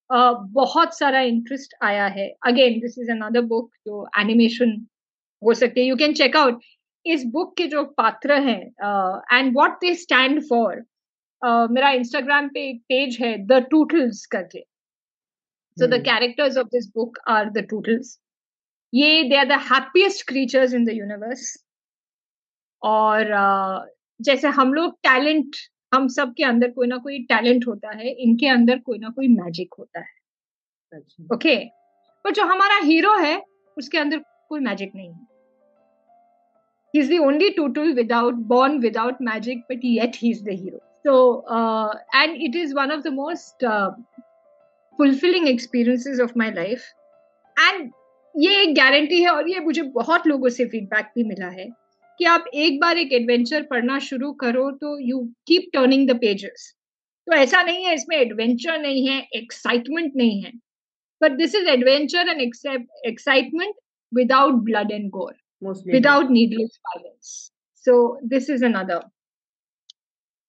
S2: uh, बहुत सारा interest आया है again this is another book जो animation हो सकते हैं यू कैन चेक आउट इस बुक के जो पात्र हैं and what they stand for मेरा इंस्टाग्राम पे एक पेज है द टूटल्स करके so the characters of this book are the Tootles ये they are the happiest creatures in the universe और जैसे हम लोग टैलेंट हम सब के अंदर कोई ना कोई टैलेंट होता है इनके अंदर कोई ना कोई मैजिक होता है। अच्छा। ओके पर तो जो हमारा हीरो है उसके अंदर कोई मैजिक नहीं है। Is the only Tootle without born without magic but yet he is the hero so and it is one of the most fulfilling experiences of my life and ये एक गारंटी है और ये मुझे बहुत लोगों से फीडबैक भी मिला है कि आप एक बार एक एडवेंचर पढ़ना शुरू करो तो you keep turning the pages तो ऐसा नहीं है इसमें एडवेंचर नहीं है एक्साइटमेंट नहीं है. But this is adventure and excitement without blood and gore without needless violence so this is another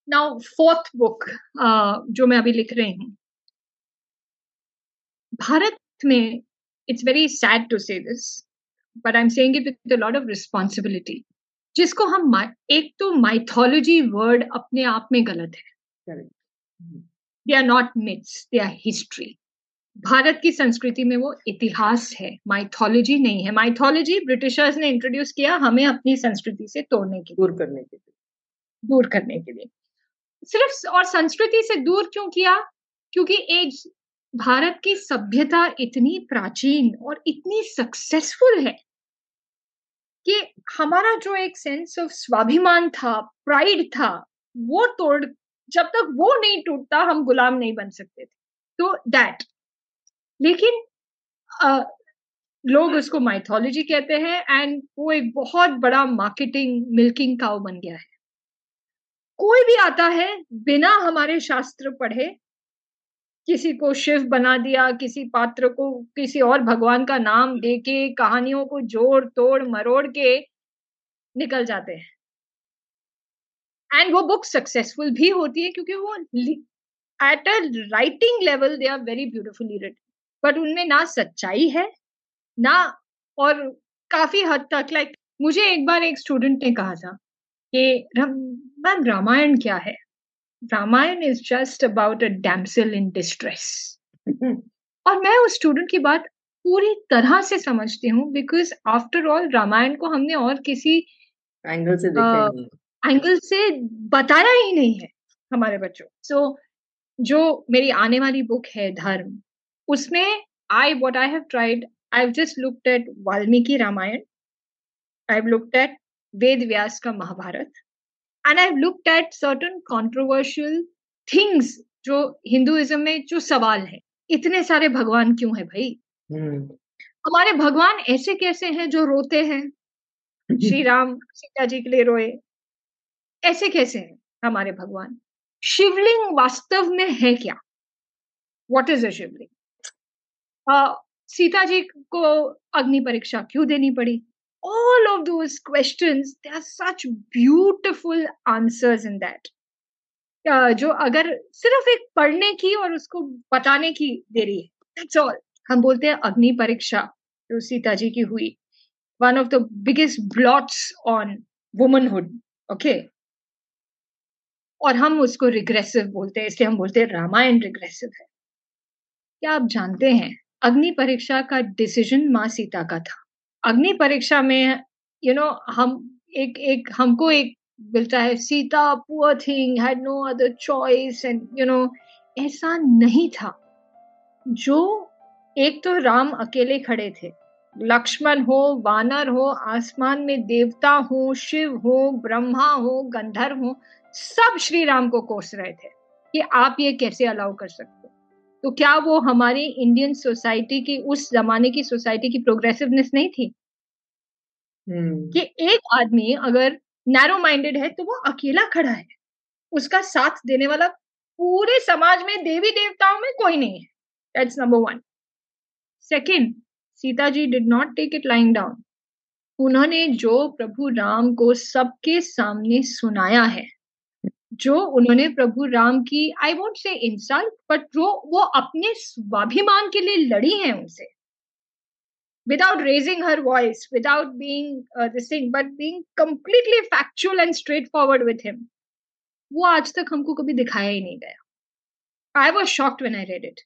S2: now fourth book जो मैं अभी लिख रही हूँ। भारत में very sad to say this but I am saying it with a lot of responsibility जिसको हम एक तो माइथोलॉजी वर्ड अपने आप में गलत है। They are not myths they are history Bharat की संस्कृति में वो इतिहास है माइथोलॉजी नहीं है। माइथोलॉजी ब्रिटिशर्स ने इंट्रोड्यूस किया हमें अपनी संस्कृति से तोड़ने के
S1: दूर करने के लिए।
S2: दूर करने के लिए। सिर्फ़ और संस्कृति से दूर क्यों किया? क्योंकि एक भारत की सभ्यता इतनी प्राचीन और इतनी सक्सेसफुल है कि हमारा जो एक सेंस ऑफ़ स्वाभिमान था प्राइड था वो तोड़ जब तक वो नहीं टूटता हम गुलाम नहीं बन सकते थे। तो दैट लेकिन आ, लोग उसको माइथोलॉजी कहते हैं एंड वो एक बहुत बड़ा मार्केटिंग मिल्किंग काउ बन गया है। कोई भी आता है बिना हमारे शास्त्र पढ़े किसी को शिव बना दिया किसी पात्र को किसी और भगवान का नाम दे के कहानियों को जोड़ तोड़ मरोड़ के निकल जाते हैं। एंड वो बुक सक्सेसफुल भी होती है क्योंकि वो at a writing level they are very beautifully written but उनमें ना सच्चाई है ना और काफ़ी हद तक लाइक like, मुझे एक बार एक स्टूडेंट ने कहा था कि मैम रामायण क्या है? Ramayan is just about a damsel in distress और मैं उस स्टूडेंट की बात पूरी तरह से समझती हूँ बिकॉज़ आफ्टर ऑल रामायण को हमने और किसी
S1: एंगल से देखा
S2: एंगल से बताया ही नहीं है हमारे बच्चों। सो so, जो मेरी आने वाली बुक है धर्म उसमें I what I have tried I just looked at Valmiki Ramayan I looked at Ved Vyas का Mahabharat and I looked at certain controversial things जो हिंदुइज्म में जो सवाल है। इतने सारे भगवान क्यों है भाई? hmm. हमारे भगवान ऐसे कैसे हैं जो रोते हैं? श्री राम सीता जी के लिए रोए। ऐसे कैसे हैं हमारे भगवान? शिवलिंग वास्तव में है क्या? What is a Shivling Sita ji को अग्नि परीक्षा क्यों देनी पड़ी? All of those questions there are such beautiful answers in that. Uh, जो अगर सिर्फ़ एक पढ़ने की और उसको बताने की देरी है दैट्स ऑल हम बोलते हैं अग्नि परीक्षा जो सीता जी की हुई। One of the biggest blots on womanhood okay और हम उसको रिग्रेसिव बोलते हैं इसलिए हम बोलते हैं रामायण रिग्रेसिव है। क्या आप जानते हैं अग्नि परीक्षा का डिसीज़न माँ सीता का था? अग्नि परीक्षा में यू you नो know, हम एक एक हमको एक मिलता है Sita poor thing had no other choice and you know ऐसा नहीं था। जो एक तो राम अकेले खड़े थे। लक्ष्मण हो वानर हो आसमान में देवता हो शिव हो ब्रह्मा हो गंधर्व हो सब श्री राम को कोस रहे थे कि आप ये कैसे अलाउ कर सकते तो क्या वो हमारी इंडियन सोसाइटी की उस जमाने की सोसाइटी की प्रोग्रेसिवनेस नहीं थी? hmm. कि एक आदमी अगर नैरो माइंडेड है तो वो अकेला खड़ा है। उसका साथ देने वाला पूरे समाज में देवी देवताओं में कोई नहीं है। That's number one second Sita ji did not take it lying down उन्होंने जो प्रभु राम को सबके सामने सुनाया है। जो उन्होंने प्रभु राम की I would say insult but वो वो अपने स्वाभिमान के लिए लड़ी हैं उनसे। Without raising her voice, without being uh, thing, but being completely factual and straightforward with him. वो आज तक हमको कभी दिखाया ही नहीं गया। I was shocked when I read it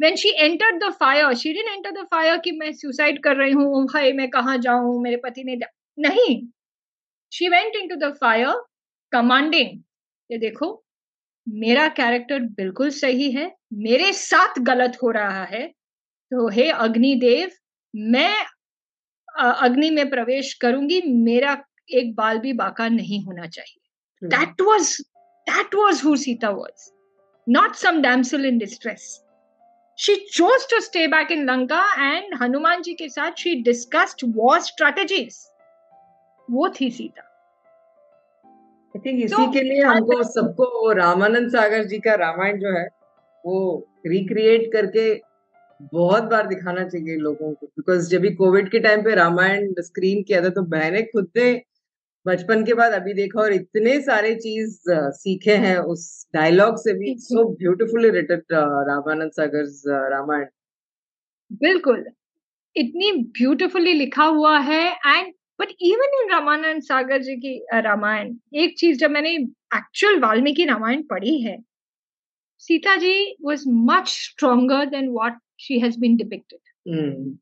S2: when she enter the fire she didn't enter the fire कि मैं सुसाइड कर रही हूँ भाई मैं कहाँ जाऊँ मेरे पति ने नहीं। She went in to the fire commanding ये देखो मेरा कैरेक्टर बिल्कुल सही है मेरे साथ गलत हो रहा है तो हे अग्निदेव मैं अग्नि में प्रवेश करूँगी मेरा एक बाल भी बाका नहीं होना चाहिए। That was that was who Sita was not some damsel in distress she chose to stay back in Lanka and Hanuman ji के साथ शी डिस्कस्ड वॉर स्ट्रेटेजीज वो थी सीता।
S1: आई थिंक इसी तो, के लिए हमको सबको रामानंद सागर जी का रामायण जो है वो रिक्रिएट करके बहुत बार दिखाना चाहिए लोगों को। बिकॉज़ जब भी कोविड के टाइम पे रामायण स्क्रीन किया था तो बहने खुद ने बचपन के बाद अभी देखा और इतने सारे चीज़ सीखे हैं उस डायलॉग से भी। So beautifully written Ramanand Sagar Ramayan.
S2: बिल्कुल। इतनी ब्यूटिफुली लिखा हुआ है and but even in Ramanand Sagar ji की रामायण एक चीज़ जब मैंने एक्चुअल वाल्मीकि रामायण पढ़ी है Sita ji was much stronger than what she has been depicted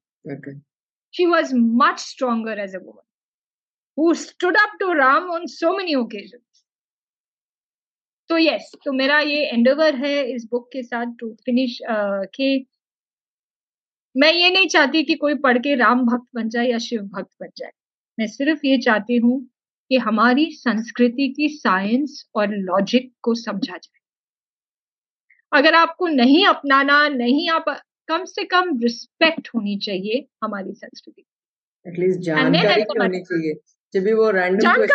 S2: she was much stronger as a woman who stood up to Ram on so many occasions. तो yes तो मेरा ये एंडोवर है इस बुक के साथ टू फिनिश के मैं ये नहीं चाहती कि कोई पढ़ के राम भक्त बन जाए या शिव भक्त बन जाए मैं सिर्फ़ ये चाहती हूँ कि हमारी संस्कृति की साइंस और लॉजिक को समझा जाए। अगर आपको नहीं अपनाना नहीं आप कम से कम रिस्पेक्ट होनी चाहिए हमारी संस्कृति
S1: एटलीस्ट जानकारी होनी चाहिए। जब भी वो रैंडम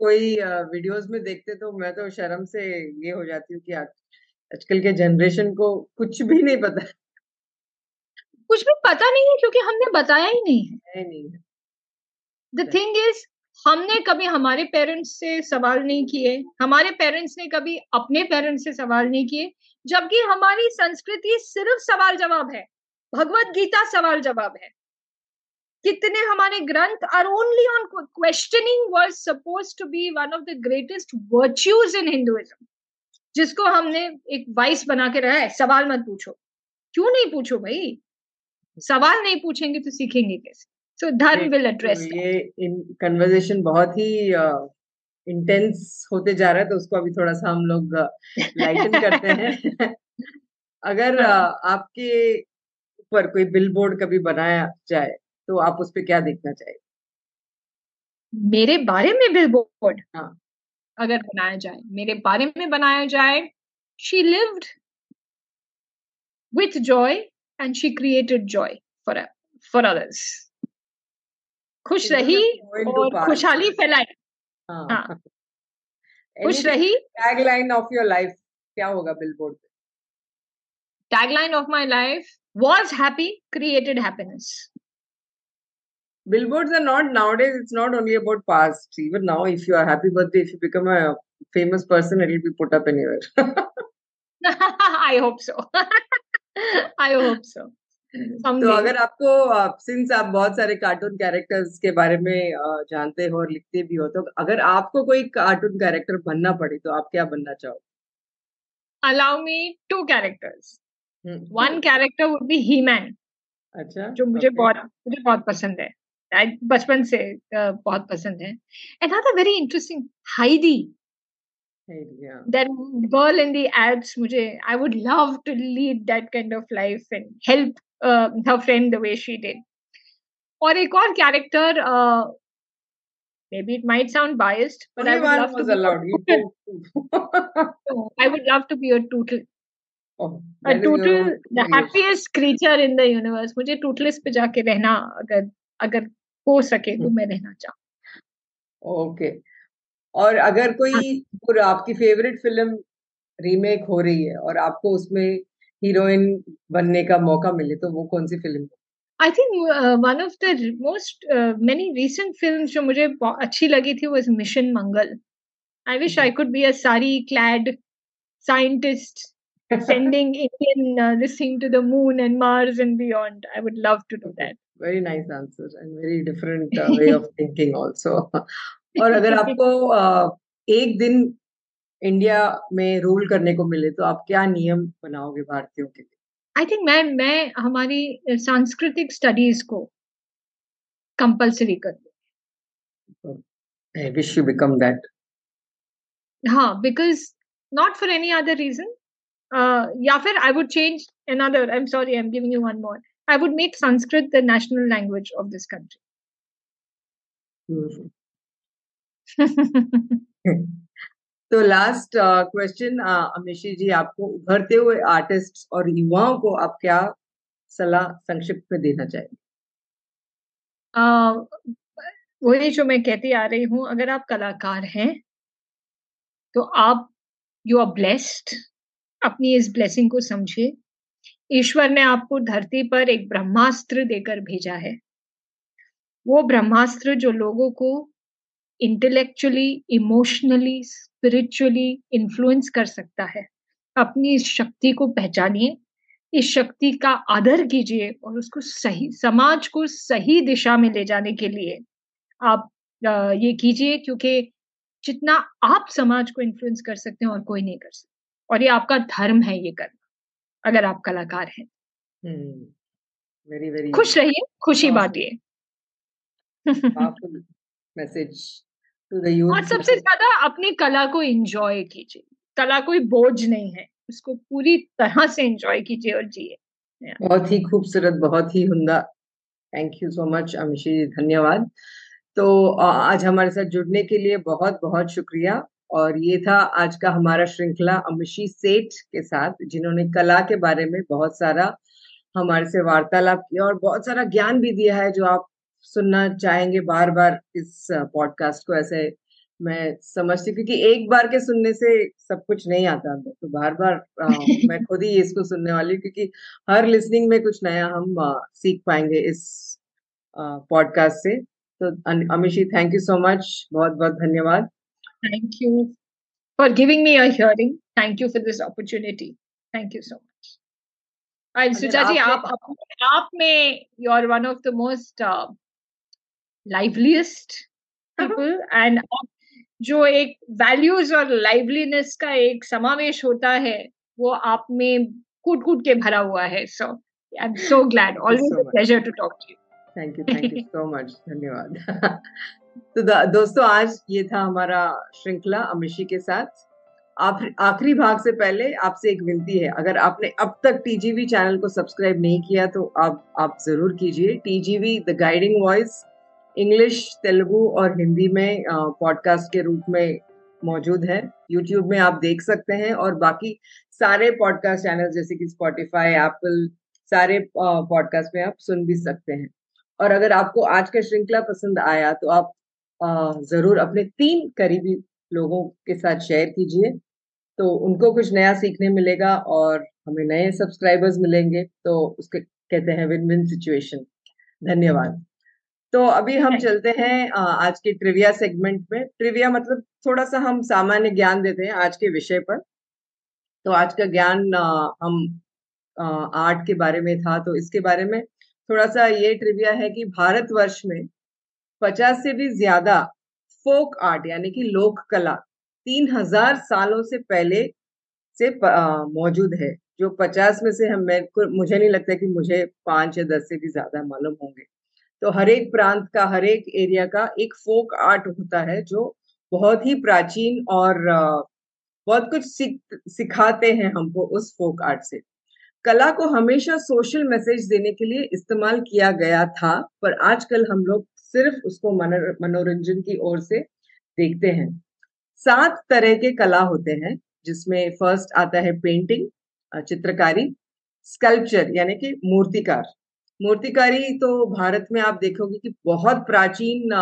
S1: कोई वीडियोस में देखते तो मैं तो शर्म से ये हो जाती हूँ कि आजकल के जनरेशन को कुछ भी नहीं पता।
S2: कुछ भी पता नहीं है क्योंकि हमने बताया ही नहीं है नहीं। द थिंग इज़ हमने कभी हमारे पेरेंट्स से सवाल नहीं किए हमारे पेरेंट्स ने कभी अपने पेरेंट्स से सवाल नहीं किए जबकि हमारी संस्कृति सिर्फ़ सवाल जवाब है। भगवत गीता सवाल जवाब है। कितने हमारे ग्रंथ are only on questioning word suppose to be one of the greatest virtues in Hinduism जिसको हमने एक वाइस बना के रहा है सवाल मत पूछो। क्यों नहीं पूछो भाई? सवाल नहीं पूछेंगे तो सीखेंगे कैसे? सो धर्म विल एड्रेस
S1: ये इन कन्वर्सेशन बहुत ही इंटेंस uh, होते जा रहा है तो उसको अभी थोड़ा सा हम लोग लाइटन uh, करते हैं। अगर uh, आपके ऊपर कोई बिल बोर्ड कभी बनाया जाए तो आप उस पर क्या देखना चाहिए
S2: मेरे बारे में बिल बोर्ड हाँ। अगर बनाया जाए मेरे बारे में बनाया जाए she lived with joy and she created joy for for others. खुश रही और खुशहाली फैलाई हाँ, हाँ। खुश रही
S1: टैगलाइन ऑफ़ योर लाइफ क्या होगा बिलबोर्ड पे
S2: tagline of my life was happy created happiness
S1: billboards are not nowadays it's not only about past even now if you are happy birthday if you become a famous person it will be put up anywhere
S2: i hope so i hope so
S1: तो अगर आपको since आप बहुत सारे cartoon characters के बारे में जानते हो और लिखते भी हो तो अगर आपको कोई कार्टून कैरेक्टर बनना पड़े तो आप क्या बनना चाहोगे
S2: allow me to characters one character would be He-Man अच्छा जो मुझे okay. बहुत मुझे बहुत पसंद है। बचपन से बहुत पसंद है। And other very interesting Heidi that girl in the ads mujhe i would love to lead that kind of life and help her friend the way she did. Or a core character, uh, maybe it might sound biased, but Only I would love to be allowed. I would love to be a tootle. Oh, a tootle, the happiest creature in the universe. मुझे Tootles पे जाके रहना अगर अगर हो सके तो मैं रहना चाहूँ
S1: ओके और अगर कोई आपकी फेवरेट फ़िल्म रीमेक हो रही है और आपको उसमें हीरोइन बनने का मौका मिले तो वो कौन सी film
S2: I think one of the most many recent film जो मुझे अच्छी लगी थी वो mission Mangal I wish I could be a sari clad scientist sending Indian uh, this thing to the moon and Mars and beyond. I would love to do that.
S1: Very nice answer and very different uh, way of thinking also. और अगर आपको uh, एक दिन India में rule करने को मिले तो आप क्या नियम बनाओगे भारतीयों के लिए?
S2: आई थिंक मैं मैं हमारी सांस्कृतिक स्टडीज़ को कंपलसरी कर
S1: दूँ I wish you become that
S2: हाँ because not for any other reason या फिर I would change another i'm sorry i'm giving you one more. I would make sanskrit the national language of this country.
S1: तो last question अमिशी जी आपको उभरते हुए artist और युवाओं को आप क्या सलाह संक्षिप्त में देना चाहेंगे?
S2: वही जो मैं कहती आ रही हूँ, अगर आप कलाकार हैं तो आप यू आर ब्लेस्ड अपनी इस ब्लेसिंग को समझिए। ईश्वर ने आपको धरती पर एक ब्रह्मास्त्र देकर भेजा है। वो ब्रह्मास्त्र जो लोगों को इंटेलेक्चुअली इमोशनली स्पिरिचुअली इन्फ्लुएंस कर सकता है। अपनी इस शक्ति को पहचानिए इस शक्ति का आदर कीजिए और उसको सही समाज को सही दिशा में ले जाने के लिए आप ये कीजिए क्योंकि जितना आप समाज को इन्फ्लुएंस कर सकते हैं और कोई नहीं कर सकता। और ये आपका धर्म है ये करना अगर आप कलाकार हैं।
S1: वेरी वेरी
S2: खुश रहिए खुशी बांटिए।
S1: मैसेज
S2: और सबसे ज़्यादा अपनी कला को एंजॉय कीजिए। कला कोई बोझ नहीं है। उसको पूरी तरह से एंजॉय कीजिए और जिए।
S1: बहुत ही खूबसूरत बहुत ही हुंदा। Thank you so much Amishi ji धन्यवाद। तो आज हमारे साथ जुड़ने के लिए बहुत बहुत शुक्रिया। और ये था आज का हमारा श्रृंखला अमिशी सेठ के साथ जिन्होंने कला के बारे में बहुत सारा हमारे से वार्तालाप किया और बहुत सारा ज्ञान भी दिया है जो आप सुनना चाहेंगे बार बार इस पॉडकास्ट को ऐसे मैं समझती क्योंकि एक बार के सुनने से सब कुछ नहीं आता तो बार बार आ, मैं खुद ही इसको सुनने वाली हूँ क्योंकि हर लिसनिंग में कुछ नया हम आ, सीख पाएँगे इस पॉडकास्ट से। तो Amishi thank you so much बहुत बहुत धन्यवाद।
S2: Thank you for giving me a hearing thank you for this opportunity thank you so much Suja ji आप आप में you are one of the most liveliest people and जो एक values और liveliness का एक समावेश होता है वो आप में कूट कूट के भरा हुआ है। So I am so glad always a pleasure to talk to
S1: you thank you thank you so much धन्यवाद। तो दोस्तों आज ये था हमारा श्रृंखला अमिशी के साथ। आप आखिरी भाग से पहले आपसे एक विनती है। अगर आपने अब तक टीजीवी चैनल को सब्सक्राइब नहीं किया तो आप आप ज़रूर कीजिए। TGV the guiding voice English, Telugu और हिंदी में पॉडकास्ट के रूप में मौजूद है। यूट्यूब में आप देख सकते हैं और बाकी सारे पॉडकास्ट चैनल जैसे कि स्पॉटिफाई एप्पल सारे पॉडकास्ट में आप सुन भी सकते हैं। और अगर आपको आज का श्रृंखला पसंद आया तो आप ज़रूर अपने तीन करीबी लोगों के साथ शेयर कीजिए। तो उनको कुछ नया सीखने मिलेगा और हमें नए सब्सक्राइबर्स मिलेंगे तो उसके, कहते हैं विन विन सिचुएशन धन्यवाद। तो अभी हम चलते हैं आज के ट्रिविया सेगमेंट में। ट्रिविया मतलब थोड़ा सा हम सामान्य ज्ञान देते हैं आज के विषय पर। तो आज का ज्ञान हम आर्ट के बारे में था तो इसके बारे में थोड़ा सा ये ट्रिविया है कि भारतवर्ष में पचास से भी ज़्यादा फोक आर्ट यानी कि लोक कला तीन हज़ार सालों से पहले से मौजूद है जो पचास में से हम को मुझे नहीं लगता कि मुझे पाँच या दस से भी ज़्यादा मालूम होंगे। तो हर एक प्रांत का हर एक एरिया का एक फोक आर्ट होता है, जो बहुत ही प्राचीन और बहुत कुछ सिखाते हैं हमको उस फोक आर्ट से। कला को हमेशा सोशल मैसेज देने के लिए इस्तेमाल किया गया था, पर आजकल हम लोग सिर्फ़ उसको मनोरंजन की ओर से देखते हैं। सात तरह के कला होते हैं, जिसमें फ़र्स्ट आता है पेंटिंग चित्रकारी स्कल्पचर यानी कि मूर्तिकार। मूर्तिकारी तो भारत में आप देखोगे कि बहुत प्राचीन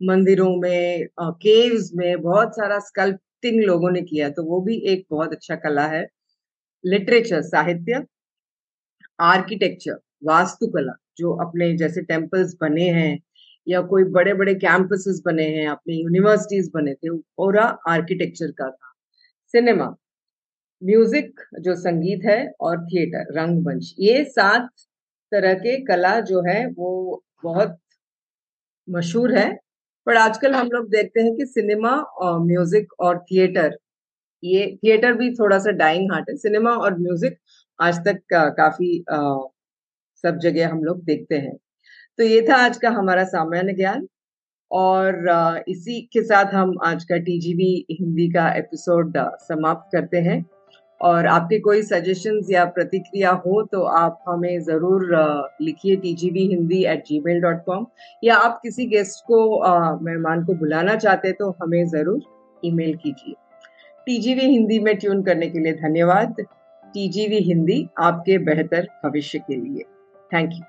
S1: मंदिरों में केव्स में बहुत सारा स्कल्पटिंग लोगों ने किया तो वो भी एक बहुत अच्छा कला है। लिटरेचर साहित्य आर्किटेक्चर वास्तुकला, जो अपने जैसे टेम्पल्स बने हैं, या कोई बड़े बड़े कैंपसेस बने हैं, अपने यूनिवर्सिटीज बने थे और आर्किटेक्चर का था। सिनेमा म्यूज़िक जो संगीत है, और थिएटर रंगमंच, ये सात तरह के कला जो है वो बहुत मशहूर है। पर आजकल हम लोग देखते हैं कि सिनेमा और म्यूज़िक और थिएटर ये थिएटर भी थोड़ा सा डाइंग हार्ट है। सिनेमा और म्यूज़िक आज तक का, काफ़ी आ, सब जगह हम लोग देखते हैं। तो ये था आज का हमारा सामान्य ज्ञान और आ, इसी के साथ हम आज का टीजीवी हिंदी का एपिसोड समाप्त करते हैं। और आपके कोई सजेशंस या प्रतिक्रिया हो तो आप हमें ज़रूर लिखिए T G V Hindi at gmail dot com या आप किसी गेस्ट को मेहमान को बुलाना चाहते तो हमें ज़रूर ईमेल कीजिए। टी जी वी हिंदी में ट्यून करने के लिए धन्यवाद। टी जी वी हिंदी आपके बेहतर भविष्य के लिए। Thank you